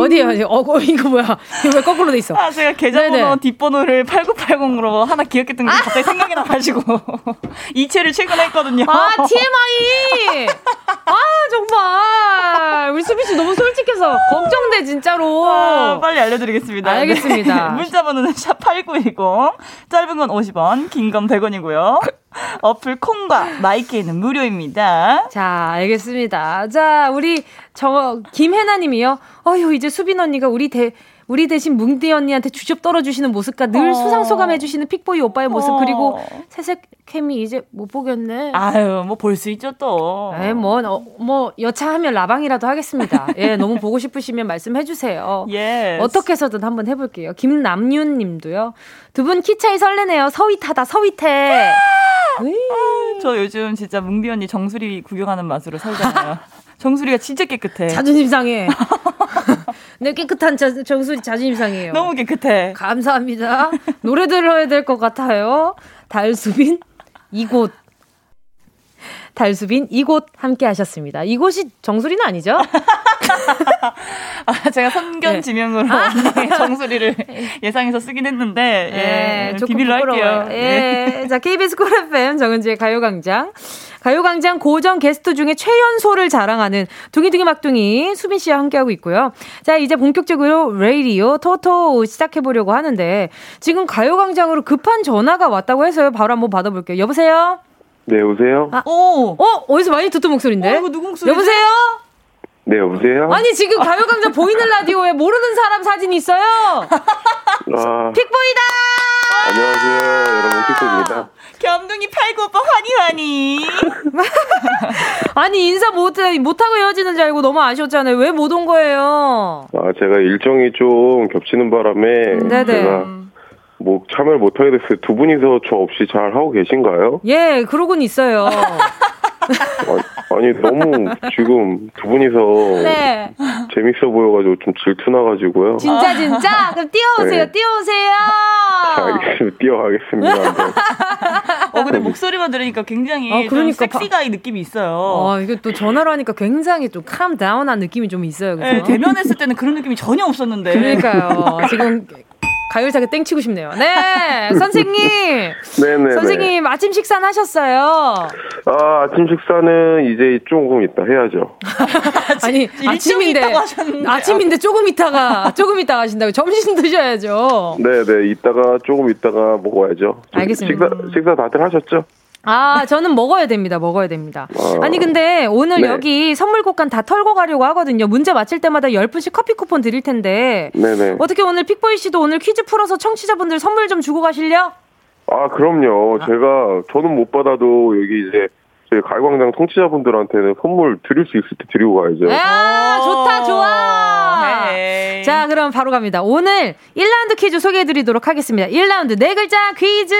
어디에요? 어, 어, 이거 뭐야? 이거 왜 거꾸로 돼 있어? 아, 제가 계좌번호 네네. 뒷번호를 8980으로 하나 기억했던 게 갑자기 생각이 나가지고 이체를 최근에 했거든요. 아, TMI! 아, 정말. 우리 수빈 씨 너무 솔직해서 걱정돼, 진짜로. 아, 빨리 알려드리겠습니다. 알겠습니다. 네. 문자번호는 샵8910. 짧은 건 50원, 긴 건 100원이고요. 어플 콩과 마이케이는 무료입니다. 자, 알겠습니다. 자, 우리 저 김혜나 님이요. 어휴, 이제 수빈 언니가 우리 대 우리 대신 뭉디 언니한테 주접 떨어주시는 모습과 늘 어. 수상 소감 해주시는 픽보이 오빠의 모습 어. 그리고 새색 캠이 이제 못 보겠네. 아유, 뭐 볼 수 있죠, 또. 에, 뭐, 어, 뭐, 여차하면 라방이라도 하겠습니다. 예, 너무 보고 싶으시면 말씀해주세요. 예. 어떻게 해서든 한번 해볼게요. 김남윤 님도요. 두 분 키 차이 설레네요. 서윗하다, 서윗해. 으이. 저 요즘 진짜 뭉디 언니 정수리 구경하는 맛으로 살잖아요. 정수리가 진짜 깨끗해. 자존심 상해. 내 깨끗한 자, 정수리 자존심 상해요. 너무 깨끗해. 감사합니다. 노래 들어야 될 것 같아요. 달수빈, 이곳. 달수빈, 이곳 함께 하셨습니다. 이곳이 정수리는 아니죠? 아, 제가 선견 네. 지명으로 네, 정수리를 예상해서 쓰긴 했는데 예, 조금 비밀로 부끄러워요. 할게요. 네. 예. 자, KBS Cool FM 정은지의 가요광장. 가요광장 고정 게스트 중에 최연소를 자랑하는 둥이둥이 막둥이 수빈 씨와 함께하고 있고요. 자, 이제 본격적으로 레이디오 토토 시작해보려고 하는데 지금 가요광장으로 급한 전화가 왔다고 해서요. 바로 한번 받아볼게요. 여보세요? 네, 여보세요? 아, 오, 어? 어디서 많이 듣던 목소리인데? 어, 이거 누구 목소리지? 여보세요? 네, 여보세요? 아니, 지금 가요광장 보이는 라디오에 모르는 사람 사진 있어요? 아, 픽보이다! 안녕하세요. 여러분, 픽보입니다. 겸둥이 팔구 오빠 환희 환희. 아니, 인사 못, 못하고 헤어지는 줄 알고 너무 아쉬웠잖아요. 왜 못 온 거예요? 아, 제가 일정이 좀 겹치는 바람에 네네. 제가 뭐 참여를 못 하게 됐어요. 두 분이서 저 없이 잘 하고 계신가요? 예, 그러곤 있어요. 아, 아니, 너무 지금 두 분이서 네. 재밌어 보여가지고 좀 질투나가지고요. 진짜, 진짜? 그럼 뛰어오세요, 네. 뛰어오세요! 자, 알겠습니다. 뛰어가겠습니다. 네. 어 근데 목소리만 들으니까 굉장히 아, 그러니까 좀 섹시가이 느낌이 있어요. 아, 이게 또 전화로 하니까 굉장히 좀 캄다운한 느낌이 좀 있어요. 그죠? 네, 대면했을 때는 그런 느낌이 전혀 없었는데. 그러니까요. 지금 가요사게 땡치고 싶네요. 네, 선생님! 네네. 선생님, 아침 식사는 하셨어요? 아, 아침 식사는 이제 조금 이따 해야죠. 아니, 아침인데. 있다고 하셨는데. 아침인데 조금 있다가, 조금 있다가 하신다고. 점심 드셔야죠. 네네. 이따가, 조금 이따가 먹어야죠. 알겠습니다. 식사, 식사 다들 하셨죠? 아, 저는 먹어야 됩니다. 먹어야 됩니다. 어. 아니, 근데 오늘 네. 여기 선물 곳간 다 털고 가려고 하거든요. 문제 맞힐 때마다 10분씩 커피 쿠폰 드릴 텐데. 네네. 어떻게 오늘 픽보이 씨도 오늘 퀴즈 풀어서 청취자분들 선물 좀 주고 가실려? 아, 그럼요. 제가, 저는 못 받아도 여기 이제, 저희 가요광장 청취자분들한테는 선물 드릴 수 있을 때 드리고 가야죠. 아, 좋다, 좋아. 헤이. 자, 그럼 바로 갑니다. 오늘 1라운드 퀴즈 소개해 드리도록 하겠습니다. 1라운드 네 글자 퀴즈!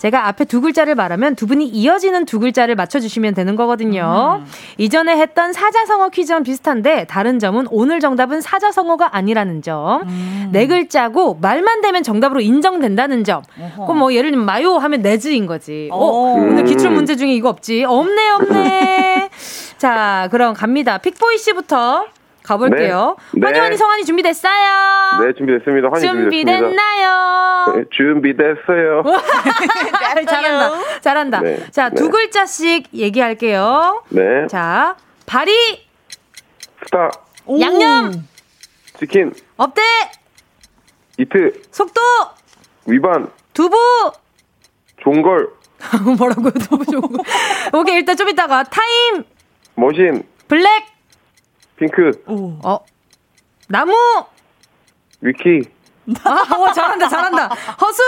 제가 앞에 두 글자를 말하면 두 분이 이어지는 두 글자를 맞춰주시면 되는 거거든요. 이전에 했던 사자성어 퀴즈랑 비슷한데 다른 점은 오늘 정답은 사자성어가 아니라는 점. 네 글자고 말만 되면 정답으로 인정된다는 점. 그럼 뭐 예를 들면 마요 하면 네즈인 거지. 어, 오. 오늘 음. 기출 문제 중에 이거 없지? 없네, 없네. 자, 그럼 갑니다. 픽보이 씨부터 가볼게요. 네. 환희 네. 환희 성환이 준비됐어요? 네, 준비됐습니다. 환희. 준비됐나요? 네, 준비됐어요. 잘한다. 잘한다. 네. 자, 두 네. 글자씩 얘기할게요. 네. 자, 바리, 스타, 양념, 치킨, 업데, 이트, 속도, 위반, 두부, 종걸, 뭐라고요? 좋은 거. 오케이, 일단 좀 이따가 타임! 머신, 블랙! 핑크, 어, 나무! 위키, 아, 와, 잘한다, 잘한다. 허수!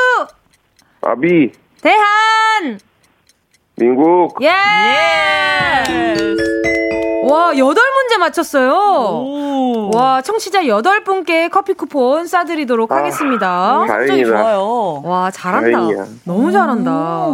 아비, 대한! 민국, 예! 와, 여덟 문제 맞췄어요. 와, 청취자 여덟 분께 커피 쿠폰 싸드리도록 아, 하겠습니다. 다행이다. 좋아요. 와, 잘한다. 다행이야. 너무 잘한다.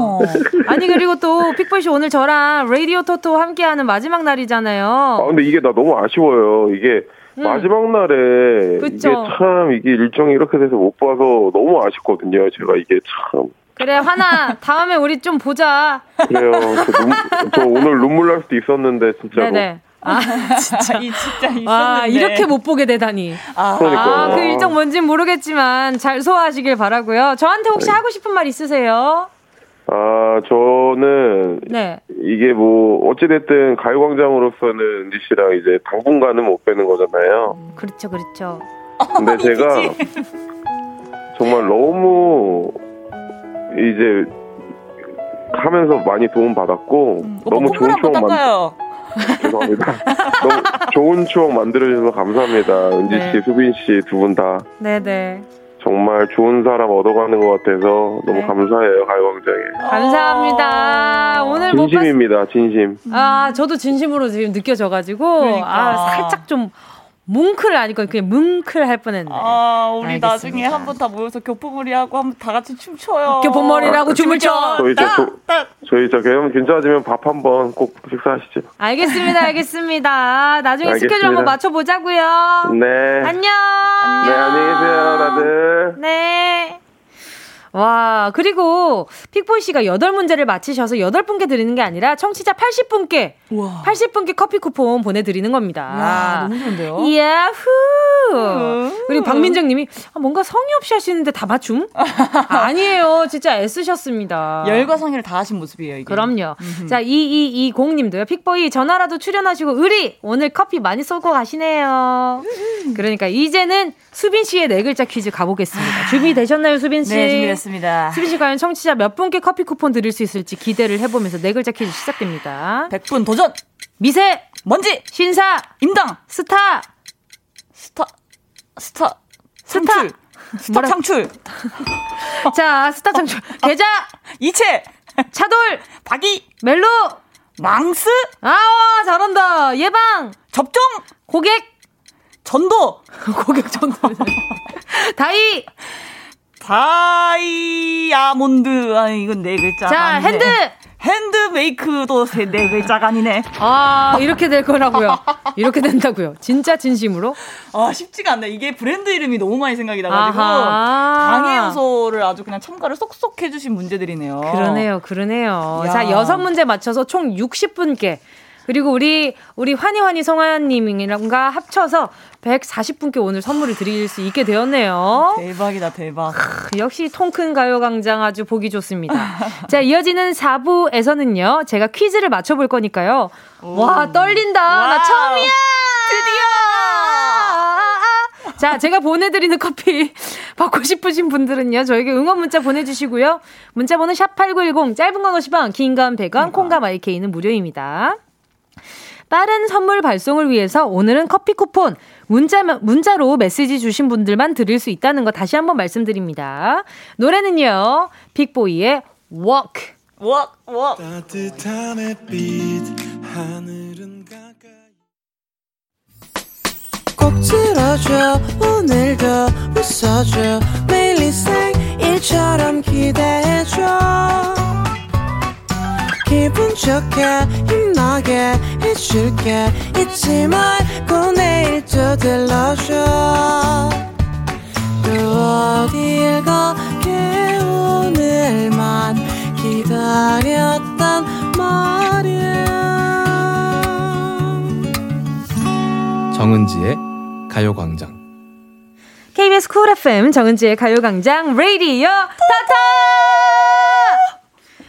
아니, 그리고 또, 픽보이씨 오늘 저랑 라디오 토토 함께하는 마지막 아, 날이잖아요. 근데 이게 나 너무 아쉬워요. 이게 마지막 날에 음. 그쵸. 이게 참 이게 일정이 이렇게 돼서 못 봐서 너무 아쉽거든요. 제가 이게 참 그래, 하나, 다음에 우리 좀 보자. 그래요. 저, 눈, 저 오늘 눈물 날 수도 있었는데 진짜로. 네네. 아, 진짜 이 진짜 있었는데. 와, 이렇게 못 보게 되다니. 아. 아, 그 일정 뭔진 모르겠지만 잘 소화하시길 바라고요. 저한테 혹시 하고 싶은 말 있으세요? 아 저는 네. 이게 뭐 어찌됐든 가요광장으로서는 은지 씨랑 이제 당분간은 못 뵈는 거잖아요. 그렇죠, 그렇죠. 근데 제가 정말 너무 이제 하면서 많이 도움 받았고 너무 오빠 좋은 추억 만. 죄송합니다. 너무 좋은 추억 만들어 주셔서 감사합니다. 은지 네. 씨, 수빈 씨 두 분 다 네네. 정말 좋은 사람 얻어가는 것 같아서 너무 네. 감사해요 가요광장에. 감사합니다. 오늘 못 봤... 진심입니다, 진심. 아, 저도 진심으로 지금 느껴져가지고, 그러니까. 아, 살짝 좀, 뭉클 아니고 그냥 뭉클 할 뻔했네. 아, 우리 알겠습니다. 나중에 한 번 다 모여서 교포머리 하고 한 번 다 같이 춤춰요. 교포머리라고 춤을 춰. 저희 저, 저 저희 저 개념 괜찮아지면 밥 한 번 꼭 식사하시죠. 알겠습니다, 알겠습니다. 나중에 스케줄 알겠습니다. 한번 맞춰보자고요. 네. 안녕. 네 안녕히 계세요, 다들. 네. 와, 그리고 픽보이 씨가 8문제를 맞히셔서 8분께 드리는 게 아니라 청취자 80분께, 우와. 80분께 커피 쿠폰 보내 드리는 겁니다. 와, 너무 좋은데요? 야후! 그리고 박민정 님이 아, 뭔가 성의 없이 하시는데 다 맞춤? 아니에요. 진짜 애쓰셨습니다. 열과 성의를 다 하신 모습이에요, 이게. 그럼요. 자, 2220 님도요. 픽보이 전화라도 출연하시고 의리 오늘 커피 많이 쏘고 가시네요. 그러니까 이제는 수빈 씨의 네 글자 퀴즈 가보겠습니다. 준비되셨나요, 수빈 씨? 네, 준비됐습니다. 수빈 씨 과연 청취자 몇 분께 커피 쿠폰 드릴 수 있을지 기대를 해보면서 네 글자 퀴즈 시작됩니다. 100분 도전! 미세, 먼지! 신사, 임당! 스타, 스타, 스타, 스타. 창출! 스타 창출! 자, 스타 창출, 계좌, 이체! 차돌, 박이! 멜로, 망스! 아, 잘한다. 예방, 접종! 고객, 전도! 고객 정도. 다이, 다이아몬드. 아, 이건 네 글자. 자, 핸드. 핸드메이드도 세- 네 글자가 아니네. 아, 이렇게 될 거라고요. 이렇게 된다고요. 진짜 진심으로? 아, 쉽지가 않네. 이게 브랜드 이름이 너무 많이 생각이 나가지고. 방해 요소를 아주 그냥 첨가를 쏙쏙 해주신 문제들이네요. 그러네요, 그러네요. 야. 자, 여섯 문제 맞춰서 총 60분께. 그리고 우리, 우리 환희 환희 성화님이랑가 합쳐서 140분께 오늘 선물을 드릴 수 있게 되었네요. 대박이다, 대박. 역시 통큰 가요광장 아주 보기 좋습니다. 자, 이어지는 4부에서는요, 제가 퀴즈를 맞춰볼 거니까요. 와, 떨린다. 나 wow. 처음이야! 드디어! 자, 제가 보내드리는 커피 받고 싶으신 분들은요, 저에게 응원 문자 보내주시고요. 문자번호 샵8910, 짧은 건 50원, 긴건 100원, 콩과 마이케이는 무료입니다. 빠른 선물 발송을 위해서 오늘은 커피 쿠폰 문자 문자로 메시지 주신 분들만 드릴 수 있다는 거 다시 한번 말씀드립니다. 노래는요. 빅보이의 Walk. 워, 워. 따뜻한 햇빛 하늘은 가까이 꼭 들어줘 오늘도 웃어줘 매일 일상일처럼 기대해줘 기분 좋게 힘나게 해줄게. 잊지 말고 내일 또 들러줘 또 어딜 가게 오늘만 기다렸단 말이야. 정은지의 가요광장. KBS Cool FM 정은지의 가요광장 레이디어 타타!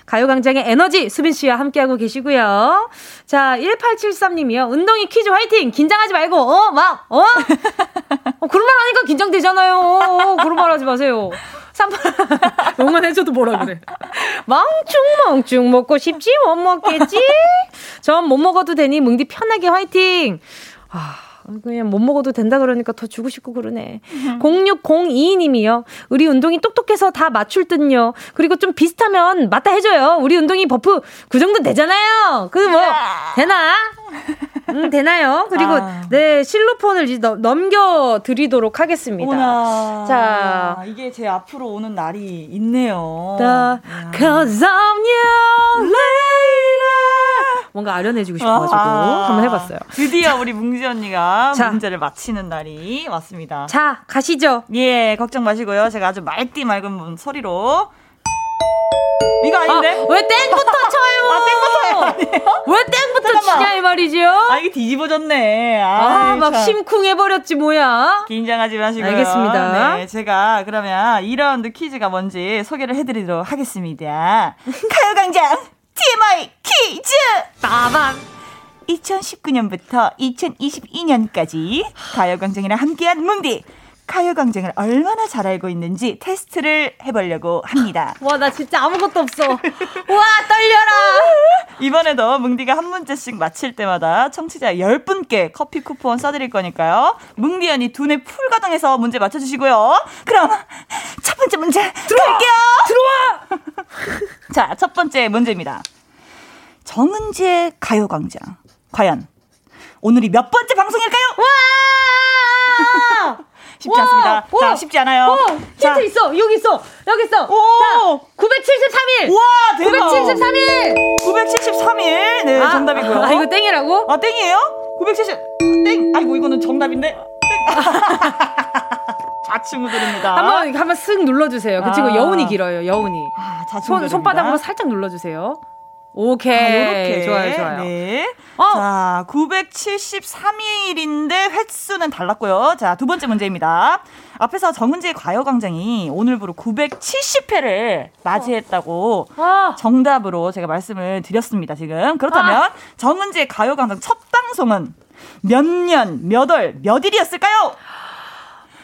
가요광장의 에너지 수빈 씨와 함께하고 계시고요. 자, 1873님이요. 운동이 퀴즈 화이팅! 긴장하지 말고, 어? 막, 어? 어 그런 말 하니까 긴장되잖아요. 어, 그런 말 하지 마세요. 3 응원해줘도 뭐라 그래. 멍충멍충 먹고 싶지 못 먹겠지? 전 못 먹어도 되니 뭉디 편하게 화이팅! 아. 그냥 못 먹어도 된다 그러니까 더 주고 싶고 그러네. 0602님이요. 우리 운동이 똑똑해서 다 맞출 듯요. 그리고 좀 비슷하면 맞다 해줘요. 우리 운동이 버프 그 정도 되잖아요. 그 뭐 되나? 음, 되나요? 그리고 아. 네 실로폰을 이제 넘겨 드리도록 하겠습니다. 오나. 자, 이게 제 앞으로 오는 날이 있네요. The cause of you later. 뭔가 아련해지고 싶어가지고 아. 한번 해봤어요. 드디어 우리 뭉지 언니가 자. 문제를 맞히는 날이 왔습니다. 자, 가시죠. 예, 걱정 마시고요. 제가 아주 맑디 맑은 소리로 이거 아닌데? 아, 왜 땡부터 쳐요? 아, 땡부터 아니에요? 왜 땡부터 잠깐만. 치냐, 이 말이지요? 아, 이게 뒤집어졌네. 아, 막 참. 심쿵해버렸지, 뭐야? 긴장하지 마시고요. 알겠습니다. 네, 제가 그러면 2라운드 퀴즈가 뭔지 소개를 해드리도록 하겠습니다. 가요광장 TMI 퀴즈! 빠밤! 2019년부터 2022년까지 가요광장이랑 함께한 뭉디. 가요광장을 얼마나 잘 알고 있는지 테스트를 해보려고 합니다. 와, 나 진짜 아무것도 없어. 와, 떨려라! 이번에도 뭉디가 한 문제씩 맞힐 때마다 청취자 10분께 커피 쿠폰 써드릴 거니까요. 뭉디 언니 두뇌 풀 가동해서 문제 맞춰주시고요. 그럼 첫 번째 문제 들어갈게요! 들어와! 자, 첫 번째 문제입니다. 정은지의 가요광장. 과연 오늘이 몇 번째 방송일까요? 와! 쉽지 와, 않습니다. 와, 자, 쉽지 않아요. 와, 힌트 자. 있어. 여기 있어. 여기 있어. 오. 자, 973일. 와, 대박. 973일. 973일. 네, 아, 정답이고요. 아, 이거 땡이라고? 아, 땡이에요? 970. 땡. 아이고, 이거는 정답인데. 땡. 드립니다. 한번 한번 쓱 눌러주세요. 그 친구 아. 여운이 길어요. 여운이. 아, 손 손바닥으로 살짝 눌러주세요. 오케이. 아, 이렇게. 좋아요, 좋아요. 네. 어. 자, 973일인데 횟수는 달랐고요. 자, 두 번째 문제입니다. 앞에서 정은지의 과요광장이 오늘부로 970회를 맞이했다고 어. 정답으로 제가 말씀을 드렸습니다, 지금. 그렇다면 아. 정은지의 가요광장 첫 방송은 몇 년, 몇 월, 몇 일이었을까요?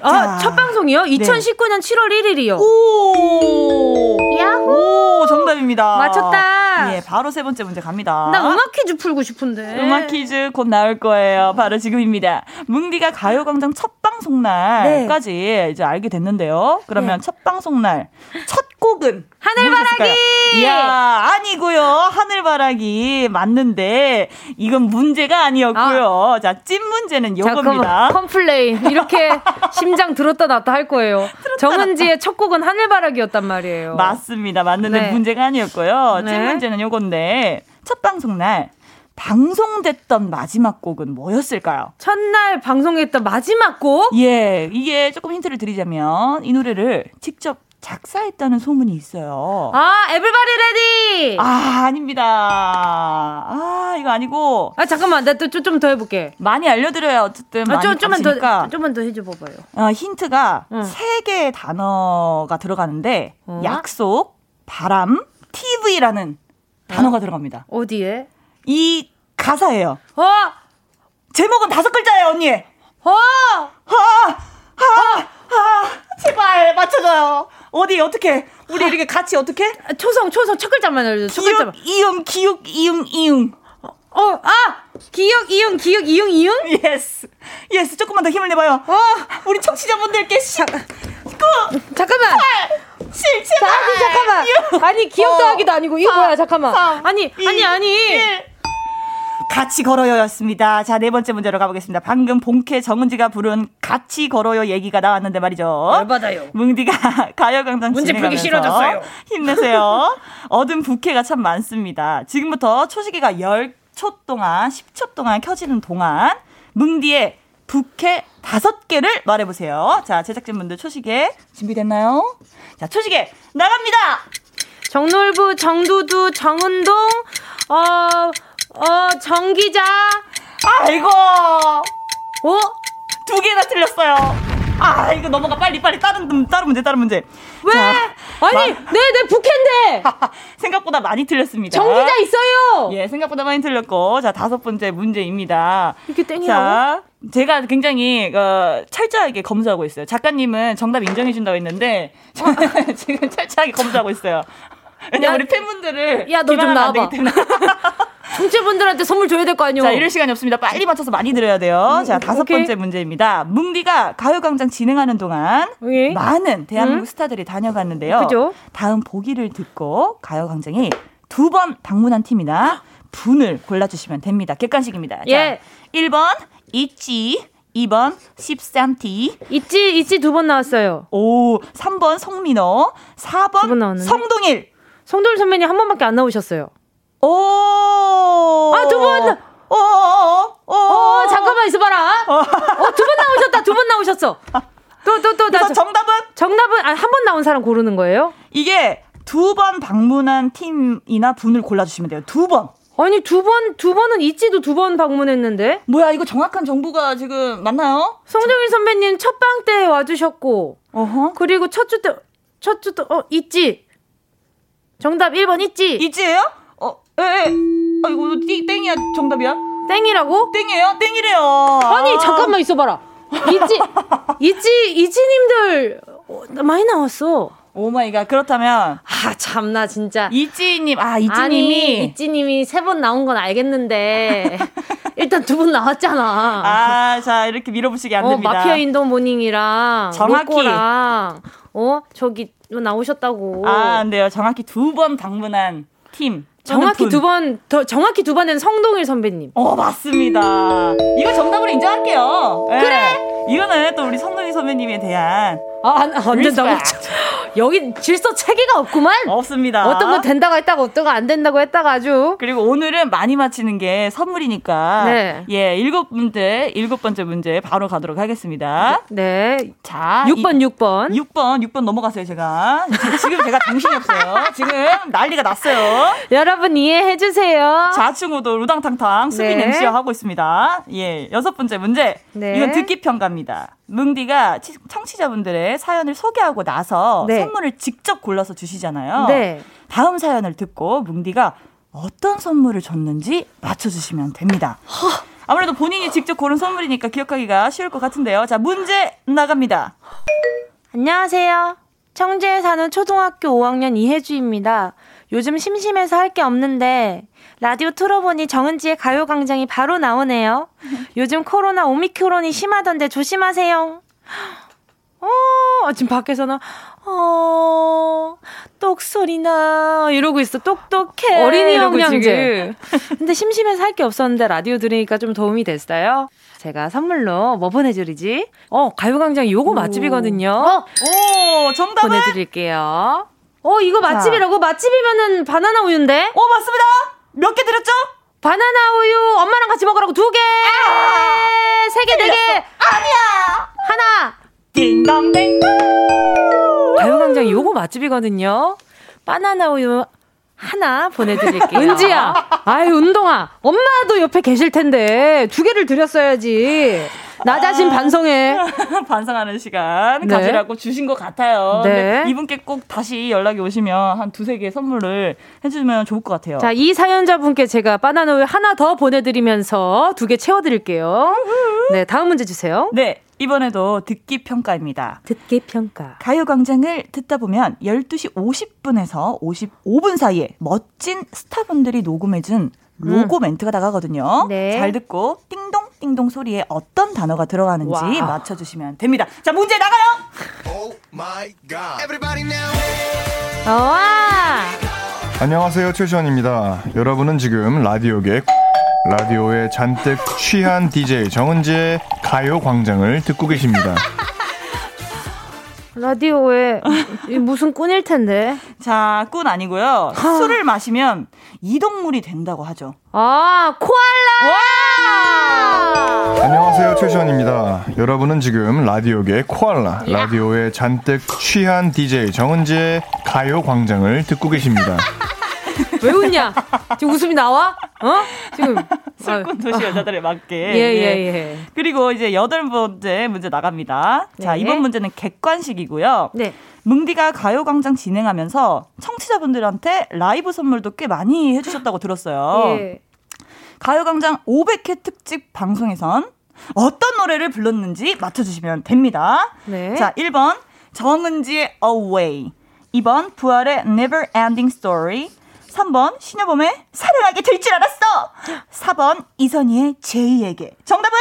아, 자, 첫 방송이요? 2019년 네. 7월 1일이요. 오! 야호! 오, 정답입니다. 맞췄다. 예, 바로 세 번째 문제 갑니다. 나 음악 퀴즈 풀고 싶은데. 음악 퀴즈 곧 나올 거예요. 바로 지금입니다. 뭉디가 가요광장 첫 방송 날까지 네. 이제 알게 됐는데요. 그러면 네. 첫 방송 날 첫 곡은 하늘바라기. 이야 아니고요. 하늘바라기 맞는데 이건 문제가 아니었고요. 아. 자, 찐 문제는 요겁니다. complain 이렇게 심장 들었다 놨다 할 거예요. 정은지의 첫 곡은 하늘바라기였단 말이에요. 맞습니다. 맞는데 네. 문제가 아니었고요. 찐 네. 문제는 요건데 첫 방송 날 방송됐던 마지막 곡은 뭐였을까요? 첫날 방송했던 마지막 곡? 예, 이게 조금 힌트를 드리자면 이 노래를 직접 작사했다는 소문이 있어요. 아, everybody ready! 아, 아닙니다. 아, 이거 아니고. 아, 잠깐만. 나 또 좀 더 해볼게. 많이 알려드려요. 어쨌든. 아, 좀, 좀만 더, 좀만 더 해줘 봐봐요. 어, 힌트가 응. 세 개의 단어가 들어가는데, 어? 약속, 바람, TV라는 단어가 들어갑니다. 어디에? 이 가사예요. 어! 제목은 다섯 글자예요, 언니. 어! 아! 아! 아! 제발 맞춰줘요. 어디 어떻게? 우리 이렇게 같이 어떻게? 초성 초성 첫 글자만 알려줘. 첫 글자만. 이응 기육 이응 이응. 어, 아! 기역, 이응, 기역, 이응, 이응? Yes. Yes. 조금만 더 힘을 내봐요. 어. 우리 청취자분들께 시, 자, 9, 잠깐만. 8, 7, 7, 아니, 잠깐만. 6, 아니, 기역 어, 더하기도 아니고, 이거 4, 뭐야, 잠깐만. 3, 아니, 2, 아니, 아니. 1. 같이 걸어요였습니다. 자, 네 번째 문제로 가보겠습니다. 방금 본캐 정은지가 부른 같이 걸어요 얘기가 나왔는데 말이죠. 열받아요. 뭉디가 가요광장 문제 풀기 싫어졌어요. 힘내세요. 얻은 부캐가 참 많습니다. 지금부터 초시계가 10초 동안, 10초 동안 켜지는 동안 뭉디의 부캐 다섯 개를 말해보세요. 자, 제작진분들 초시계 준비됐나요? 자, 초시계 나갑니다! 정놀부, 정두두, 정은동, 어, 어, 정기자. 아이고. 어? 두 개나 틀렸어요. 아, 이거 넘어가. 빨리, 빨리. 다른, 다른 문제, 다른 문제. 왜? 자, 아니, 마... 네, 네, 북한데! 생각보다 많이 틀렸습니다. 정기자 있어요! 예, 생각보다 많이 틀렸고. 자, 다섯 번째 문제입니다. 이렇게 땡이라고? 자, 제가 굉장히 어, 철저하게 검수하고 있어요. 작가님은 정답 인정해 준다고 했는데, 저는 지금 철저하게 검수하고 있어요. 왜냐면 우리 팬분들을. 야, 너 좀 나와봐. 청취분들한테 선물 줘야 될 거 아니에요? 자, 이럴 시간이 없습니다. 빨리 맞춰서 많이 드려야 돼요. 자, 다섯 오케이. 번째 문제입니다. 뭉디가 가요광장 진행하는 동안 오케이. 많은 대한민국 음? 스타들이 다녀갔는데요. 그죠? 다음 보기를 듣고 가요광장이 두 번 방문한 팀이나 분을 골라주시면 됩니다. 객관식입니다. 예. 자, 1번, 있지. 2번 13T. 있지, 있지 두 번 나왔어요. 오, 3번 송민호. 4번 성동일. 성동일 선배님 한 번밖에 안 나오셨어요. 오! 아, 두 번! 어, 어, 어, 어, 잠깐만 있어봐라. 어, 두번 나오셨다. 두번 나오셨어. 또, 또, 또. 나 정답은? 정답은, 아, 한 번 나온 사람 고르는 거예요? 이게 두 번 방문한 팀이나 분을 골라주시면 돼요. 두 번. 아니, 두 번, 두 번은 ITZY도 두 번 방문했는데? 뭐야, 이거 정확한 정보가 지금 맞나요? 송정일 선배님 첫 방 때 와주셨고, 어허. 그리고 첫 주 때, 첫 주 때, 어, ITZY? 정답 1번 있지? 있지예요? 에, 에. 아, 이거 띵, 땡이야, 정답이야? 땡이라고? 땡이에요? 땡이래요. 아니, 잠깐만 있어봐라. 있지, 있지, 이지님들 어, 많이 나왔어. Oh my god. 그렇다면 아 참나 진짜 ITZY님 아 ITZY님이 ITZY님이 세 번 나온 건 알겠는데 일단 두번 나왔잖아. 아 자 이렇게 밀어붙이기 안 어, 됩니다. 마피아 인도 모닝이랑 정확히 랑어 저기 나오셨다고. 아안 돼요. 정확히 두 번 방문한 팀. 정확히 두 번, 더 정확히 두 번은 성동일 선배님. 어, 맞습니다. 이거 정답으로 인정할게요. 네. 그래! 이거는 또 우리 성동일 선배님에 대한 아, 안, 안 된다고. 여기 질서 체계가 없구만? 없습니다. 어떤 거 된다고 했다가 어떤 거안 된다고 했다가 아주. 그리고 오늘은 많이 맞히는 게 선물이니까. 네. 예, 일곱 문제, 일곱 번째 문제 바로 가도록 하겠습니다. 네. 자. 6번, 이, 6번. 6번, 6번 넘어가세요, 제가. 지금 제가 정신이 없어요. 지금 난리가 났어요. 여러분 이해해 주세요. 좌충우도 루당탕탕 수빈 네. MC와 하고 있습니다. 예, 여섯 번째 문제. 네. 이건 듣기 평가입니다. 뭉디가 청취자분들의 사연을 소개하고 나서 네. 선물을 직접 골라서 주시잖아요. 네. 다음 사연을 듣고 뭉디가 어떤 선물을 줬는지 맞춰주시면 됩니다. 아무래도 본인이 직접 고른 선물이니까 기억하기가 쉬울 것 같은데요. 자, 문제 나갑니다. 안녕하세요. 청주에 사는 초등학교 5학년 이혜주입니다. 요즘 심심해서 할 게 없는데 라디오 틀어보니 정은지의 가요광장이 바로 나오네요. 요즘 코로나 오미크론이 심하던데 조심하세요. 어, 지금 밖에서는, 어, 똑소리나, 이러고 있어. 똑똑해. 어린이 영양제. 근데 심심해서 할 게 없었는데 라디오 들으니까 좀 도움이 됐어요. 제가 선물로 뭐 보내드리지? 어, 가요광장 요거 맛집이거든요. 어, 오, 정답 보내드릴게요. 어, 이거 맛집이라고? 맛집이면은 바나나 우유인데? 어, 맞습니다. 몇 개 드렸죠? 바나나 우유 엄마랑 같이 먹으라고 두 개! 아, 세 개, 네 개! 아니야! 하나! 띵동댕동! 가요광장 요거 맛집이거든요. 바나나 우유 하나 보내드릴게요. 은지야, 아유, 운동아. 엄마도 옆에 계실 텐데, 두 개를 드렸어야지. 나 자신 반성해. 반성하는 시간 네. 가지라고 주신 것 같아요. 네. 이분께 꼭 다시 연락이 오시면 한 두세 개 선물을 해주면 좋을 것 같아요. 자, 이 사연자분께 제가 바나나 우유 하나 더 보내드리면서 두 개 채워드릴게요. 네, 다음 문제 주세요. 네. 이번에도 듣기 평가입니다. 듣기 평가. 가요광장을 듣다 보면 12시 50분에서 55분 사이에 멋진 스타분들이 녹음해준 로고 음. 멘트가 나가거든요. 네. 잘 듣고 띵동 띵동 소리에 어떤 단어가 들어가는지 와. 맞춰주시면 됩니다. 자 문제 나가요. Oh 와. 안녕하세요 최시원입니다. 여러분은 지금 라디오계 라디오에 잔뜩 취한 DJ 정은지의 가요광장을 듣고 계십니다. 라디오에 무슨 꾼일 텐데. 자, 꾼 아니고요. 술을 마시면 이동물이 된다고 하죠. 아, 코알라! 안녕하세요, 최시원입니다. 여러분은 지금 라디오계 코알라, 라디오에 잔뜩 취한 DJ 정은지의 가요 광장을 듣고 계십니다. 왜 웃냐? 지금 웃음이 나와? 어? 지금 술꾼 도시 여자들에 맞게. 예, 예, 예. 그리고 이제 여덟 번째 문제 나갑니다. 자, 네. 이번 문제는 객관식이고요. 네. 뭉디가 가요광장 진행하면서 청취자분들한테 라이브 선물도 꽤 많이 해주셨다고 들었어요. 예. 가요광장 500회 특집 방송에선 어떤 노래를 불렀는지 맞춰주시면 됩니다. 네. 자, 1번 정은지의 Away 2번 부활의 Never Ending Story 3번 신여범의 사랑하게 될 줄 알았어 4번 이선희의 제이에게 정답은?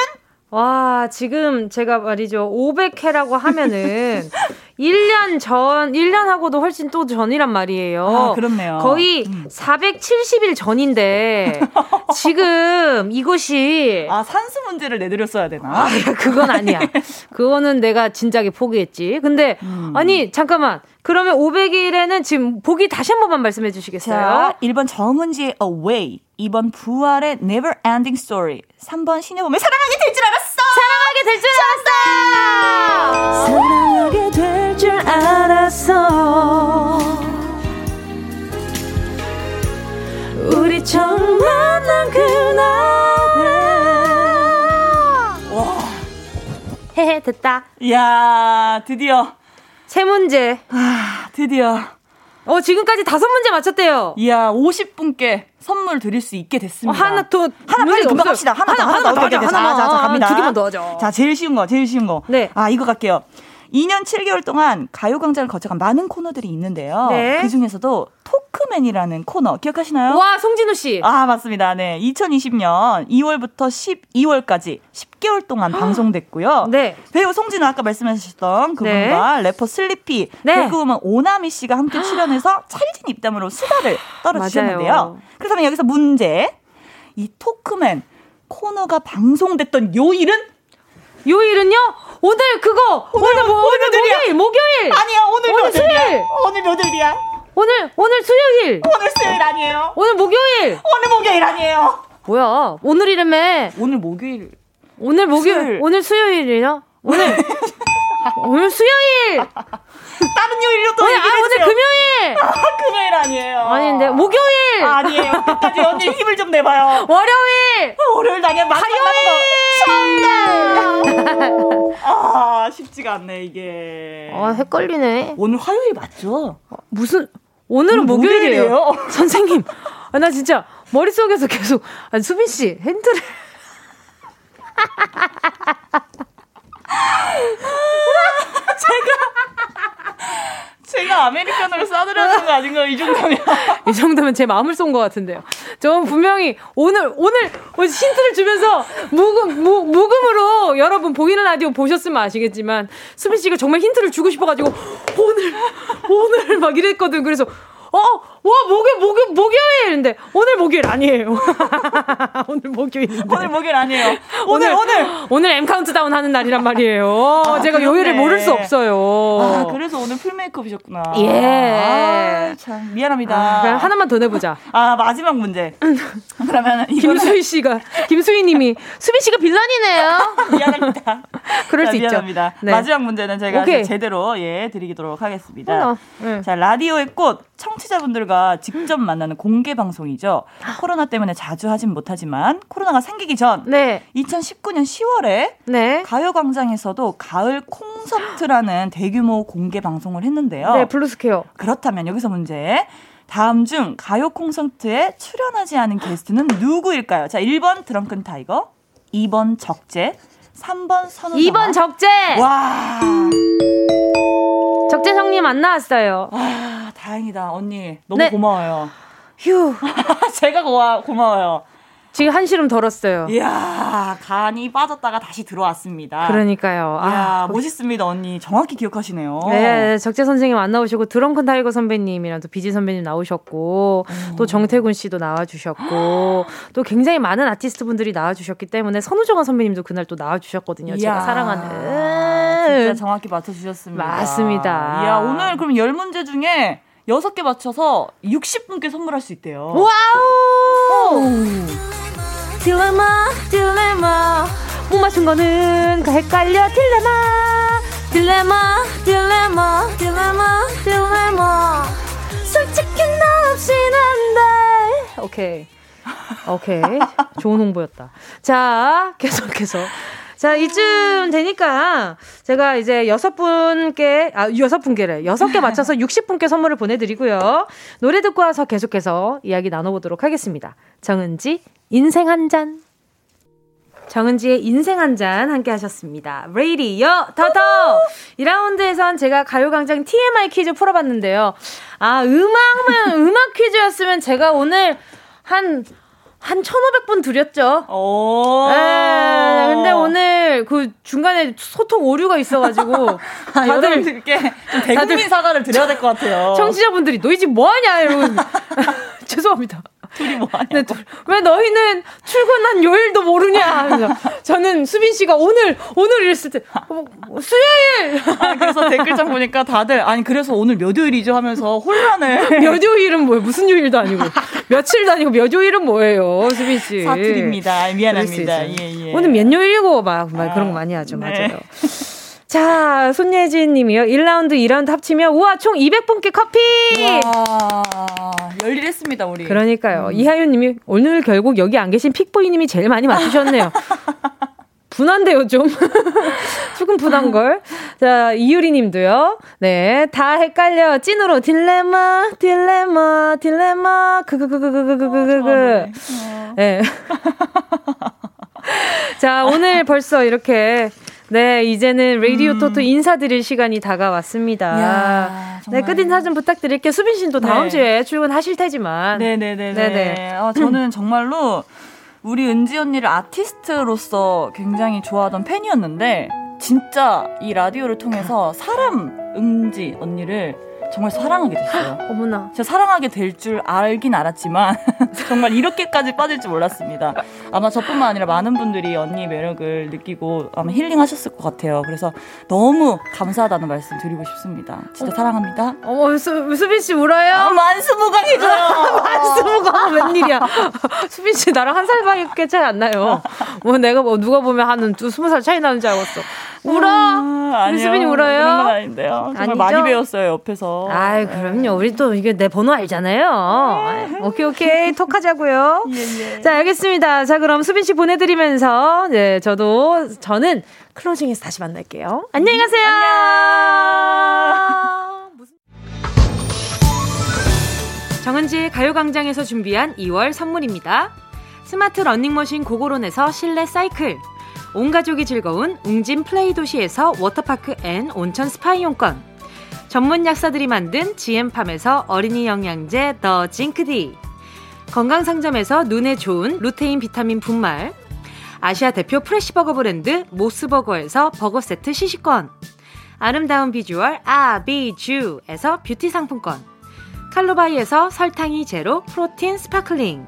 와, 지금 제가 말이죠. 500회라고 하면은 1년 전, 1년하고도 훨씬 또 전이란 말이에요. 아, 그렇네요. 거의 470일 전인데 지금 이것이 아 산수 문제를 내드렸어야 되나? 아, 그건 아니야. 그거는 내가 진작에 포기했지. 근데 음. 아니, 잠깐만. 그러면 500일에는 지금 보기 다시 한 번만 말씀해 주시겠어요? 자, 1번 정은지의 Away 2번 부활의 Never Ending Story 3번 신여범의 사랑하게 될 줄 알았어 사랑하게 될 줄 알았어. 사랑하게 될 줄 알았어. 우리 처음 만난 그날에. 와. 헤헤, 됐다. 이야 드디어 세 문제. 아, 드디어 어, 지금까지 다섯 문제 맞췄대요. 이야 50분께 선물 드릴 수 있게 어, 됐습니다 하나 더. 하나 빨리 금방. 합시다. 하나, 더, 하나, 하나, 더. 하나 오케이, 오케이. 더, 자, 하나, 자, 자, 갑니다. 두 개만 더 하죠. 자, 제일 쉬운 거, 제일 쉬운 거. 네. 아, 이거 갈게요. 2년 7개월 동안 가요광장을 거쳐간 많은 코너들이 있는데요. 네. 그 중에서도 토크맨이라는 코너 기억하시나요? 와, 송진우 씨. 아, 맞습니다. 네. 2020년 2월부터 12월까지 10개월 동안 방송됐고요. 네. 배우 송진우 아까 말씀하셨던 네. 그분과 래퍼 슬리피, 네. 개그우먼 오나미 씨가 함께 출연해서 찰진 입담으로 수다를 떨어주셨는데요. 그렇다면 여기서 문제. 이 토크맨 코너가 방송됐던 요일은? 요일은요? 오늘 그거 오늘, 뭐 오늘 며칠이야? 목요일 목요일 아니야, 오늘 오늘? 수요일 오늘 며칠이야? 오늘 오늘 수요일 오늘 수요일 아니에요? 오늘 목요일 오늘 목요일 아니에요? 뭐야 오늘이라며 오늘 목요일. 오늘 목요일 수요일. 오늘 수요일이요 오늘 오늘 수요일 다른 요일로 또 오늘 아 오늘. 금요일 아, 금요일 아니에요. 아닌데 목요일 아, 아니에요. 끝까지 언니 힘을 좀 내봐요. 월요일 월요일 아니야. 마지막 화요일 아, 쉽지가 않네, 이게. 아 헷갈리네 오늘 화요일 맞죠? 무슨 오늘은 오늘 목요일이에요 목요일이에요? 선생님 아, 나 진짜 머릿속에서 계속 아니 수빈 씨 힌트를 제가 아메리카노를 싸드려는 거 아닌가요? 이 정도면. 이 정도면 제 마음을 쏜 것 같은데요. 저는 분명히 오늘, 오늘 힌트를 주면서 묵음, 무, 묵음으로 여러분 보이는 라디오 보셨으면 아시겠지만 수빈 씨가 정말 힌트를 주고 싶어가지고 오늘, 오늘 막 이랬거든. 그래서 어, 와, 목요일, 목요일, 목요일! 근데 오늘 목요일 아니에요. 오늘 목요일인데. 오늘 목요일 아니에요. 오늘, 오늘. 오늘 M 카운트다운 하는 날이란 말이에요. 아, 제가 그렇네. 요일을 모를 수 없어요. 아, 그래서 오늘 full 메이크업이셨구나. 예. 아, 참, 미안합니다. 그럼 하나만 더 내보자. 아, 마지막 문제. 그러면 김수희 씨가 김수희 님이 수빈 씨가 villain이네요. 미안합니다. 그럴 자, 수 있죠. 미안합니다. 네. 마지막 문제는 제가 제대로 예 드리도록 하겠습니다. 어, 네. 자 라디오의 꽃 청취자분들과 직접 만나는 공개 방송이죠. 코로나 때문에 자주 하진 못하지만 코로나가 생기기 전 네. 2019년 10월에 네. 가요광장에서도 가을 콘서트라는 대규모 공개 방송을 했는데요. 네, 블루스퀘어. 그렇다면 여기서 문제. 다음 중 가요 콘서트에 출연하지 않은 게스트는 누구일까요? 자, 1번 드렁큰 타이거, 2번 적재, 3번 선우 2번 적재. 와. 적재성님 안 나왔어요. 아, 다행이다. 언니. 너무 네. 고마워요. 휴. 제가 고마, 고마워요. 지금 한시름 덜었어요. 이야, 간이 빠졌다가 다시 들어왔습니다. 그러니까요. 이야, 아, 멋있습니다, 언니. 정확히 기억하시네요. 네, 적재 선생님 안 나오시고 드렁큰 타이거 선배님이랑 또 비지 선배님 나오셨고 또 정태군 씨도 나와주셨고 또 굉장히 많은 아티스트 분들이 나와주셨기 때문에 선우정아 선배님도 그날 또 나와주셨거든요. 제가 이야, 사랑하는. 진짜 정확히 맞춰주셨습니다. 맞습니다. 이야, 오늘 그럼 10문제 중에 6개 맞춰서 60분께 선물할 수 있대요. 와우! 딜레마, 딜레마. 못 맞춘 거는 그 헷갈려, 딜레마. 딜레마, 딜레마, 딜레마, 딜레마. 솔직히 너 없인 안 돼. 오케이. 오케이. 좋은 홍보였다. 자, 계속해서. 자, 이쯤 되니까 제가 이제 여섯 분께, 아, 여섯 분께래. 여섯 개 맞춰서 60분께 선물을 보내드리고요. 노래 듣고 와서 계속해서 이야기 나눠보도록 하겠습니다. 정은지, 인생 한 잔. 정은지의 인생 한 잔 함께 하셨습니다. 레이디요, 터터! 2라운드에선 제가 가요광장 TMI 퀴즈 풀어봤는데요. 아, 음악만, 음악 퀴즈였으면 제가 오늘 한, 한 1,500분 드렸죠. 오. 네, 근데 오늘 그 중간에 소통 오류가 있어가지고. 아, 여러분들께 대국민 사과를 드려야 될 것 같아요. 청취자분들이 너희 집 뭐하냐, 이러고. 죄송합니다. 둘이 뭐하냐. 네, 둘. 왜 너희는 출근한 요일도 모르냐. 그래서 저는 수빈 씨가 오늘, 오늘 이랬을 때, 어, 수요일! 아, 그래서 댓글창 보니까 다들, 아니, 그래서 오늘 몇 요일이죠 하면서 혼란을. 몇 요일은 뭐예요? 무슨 요일도 아니고. 며칠도 아니고 몇 요일은 뭐예요, 수빈 씨. 사투리입니다. 미안합니다. 예, 예. 오늘 몇 요일이고 막, 막 아, 그런 거 많이 하죠. 네. 맞아요. 자, 손예진 님이요. 1라운드, 2라운드 합치면, 우와, 총 200분께 커피! 와, 열일했습니다, 우리. 그러니까요. 음. 이하윤 님이, 오늘 결국 여기 안 계신 픽보이 님이 제일 많이 맞추셨네요. 분한데요, 좀. 조금 분한걸. 자, 이유리 님도요. 네, 다 헷갈려. 찐으로 딜레마, 딜레마, 딜레마, 그그그그그그그그. 네. 자, 오늘 벌써 이렇게 네, 이제는 라디오 음. 토토 인사드릴 시간이 다가왔습니다. 야, 네, 끝인사 좀 부탁드릴게요. 수빈 씨도 다음 네. 주에 출근하실 테지만. 네네네. 네네. 어, 저는 정말로 우리 은지 언니를 아티스트로서 굉장히 좋아하던 팬이었는데, 진짜 이 라디오를 통해서 사람 은지 언니를 정말 사랑하게 됐어요. 어머나. 제가 사랑하게 될 줄 알긴 알았지만 정말 이렇게까지 빠질 줄 몰랐습니다. 아마 저뿐만 아니라 많은 분들이 언니 매력을 느끼고 아마 힐링하셨을 것 같아요. 그래서 너무 감사하다는 말씀 드리고 싶습니다. 진짜 어. 사랑합니다. 어머, 수, 수빈 씨 울어요? 아, 만수무강이죠. 만수무강 웬일이야? 수빈 씨 나랑 한 살밖에 차이 안 나요. 뭐 내가 뭐 누가 보면 한 스무 살 차이 나는 줄 알았어. 울어. 아, 우리 수빈이 울어요. 그런 건 아닌데요. 정말 아니죠? 많이 배웠어요 옆에서. 아이 그럼요. 우리 또 이게 내 번호 알잖아요. 네. 오케이 오케이 톡하자고요. 예, 예. 자 알겠습니다. 자 그럼 수빈 씨 보내드리면서 네 저도 저는 클로징에서 다시 만날게요. 안녕히 가세요. 안녕. 정은지의 가요광장에서 준비한 2월 선물입니다. 스마트 러닝머신 고고런에서 실내 사이클. 온 가족이 즐거운 웅진 플레이 도시에서 워터파크 and 온천 스파 이용권. 전문 약사들이 만든 지엠팜에서 어린이 영양제 더 징크디. 건강상점에서 눈에 좋은 루테인 비타민 분말. 아시아 대표 fresh 버거 브랜드 모스버거에서 버거 세트 시식권. 아름다운 비주얼 아비주에서 뷰티 상품권. 칼로바이에서 설탕이 제로 protein sparkling.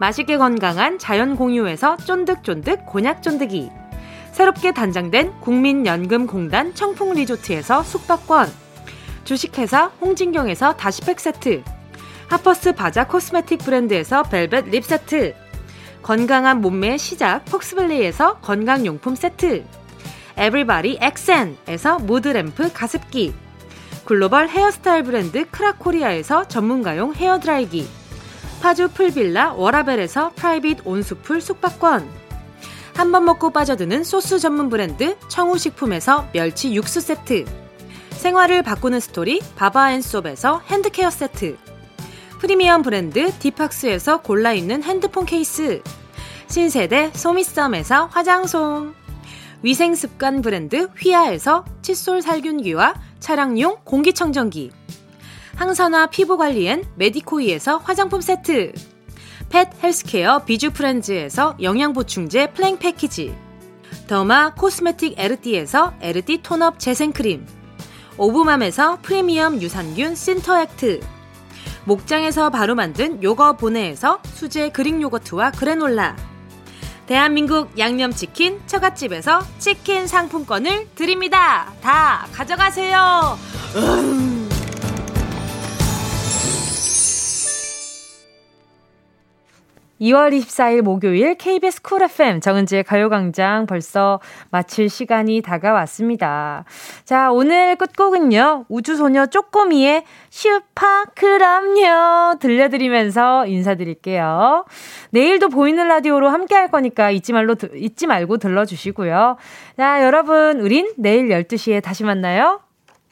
맛있게 건강한 자연 공유에서 쫀득쫀득 곤약 쫀득이. 새롭게 단장된 국민연금공단 청풍리조트에서 숙박권. 주식회사 홍진경에서 다시팩 세트. 하퍼스 바자 cosmetic 브랜드에서 벨벳 lip 세트. 건강한 몸매의 시작 폭스밸리에서 건강용품 세트. 에브리바디 엑센에서 무드램프 가습기. 글로벌 헤어스타일 브랜드 크라코리아에서 전문가용 헤어드라이기. 파주 풀빌라 워라벨에서 private 온수풀 숙박권. 한 번 먹고 빠져드는 소스 전문 브랜드 청우식품에서 멸치 육수 세트. 생활을 바꾸는 스토리 바바앤솝에서 hand care 세트. 프리미엄 브랜드 디팍스에서 골라 있는 핸드폰 케이스. 신세대 소미썸에서 화장솜. 위생습관 브랜드 휘하에서 칫솔 살균기와 차량용 공기청정기. 항산화 피부관리엔 메디코이에서 화장품 세트 pet healthcare 비주프렌즈에서 영양보충제 플랭 패키지 derma cosmetic 에르띠에서 에르띠 tone-up 재생크림 오브맘에서 프리미엄 유산균 신터액트 목장에서 바로 만든 요거 보내에서 수제 Greek 요거트와 그래놀라 대한민국 양념치킨 처갓집에서 치킨 상품권을 드립니다. 다 가져가세요. 음. 2월 24일 목요일 KBS 쿨 FM 정은지의 가요광장 벌써 마칠 시간이 다가왔습니다. 자, 오늘 끝곡은요. 우주소녀 쪼꼬미의 슈파 그럼요 들려드리면서 인사드릴게요. 내일도 보이는 라디오로 함께 할 거니까 잊지 말로 잊지 말고 들러주시고요. 자, 여러분 우린 내일 12시에 다시 만나요.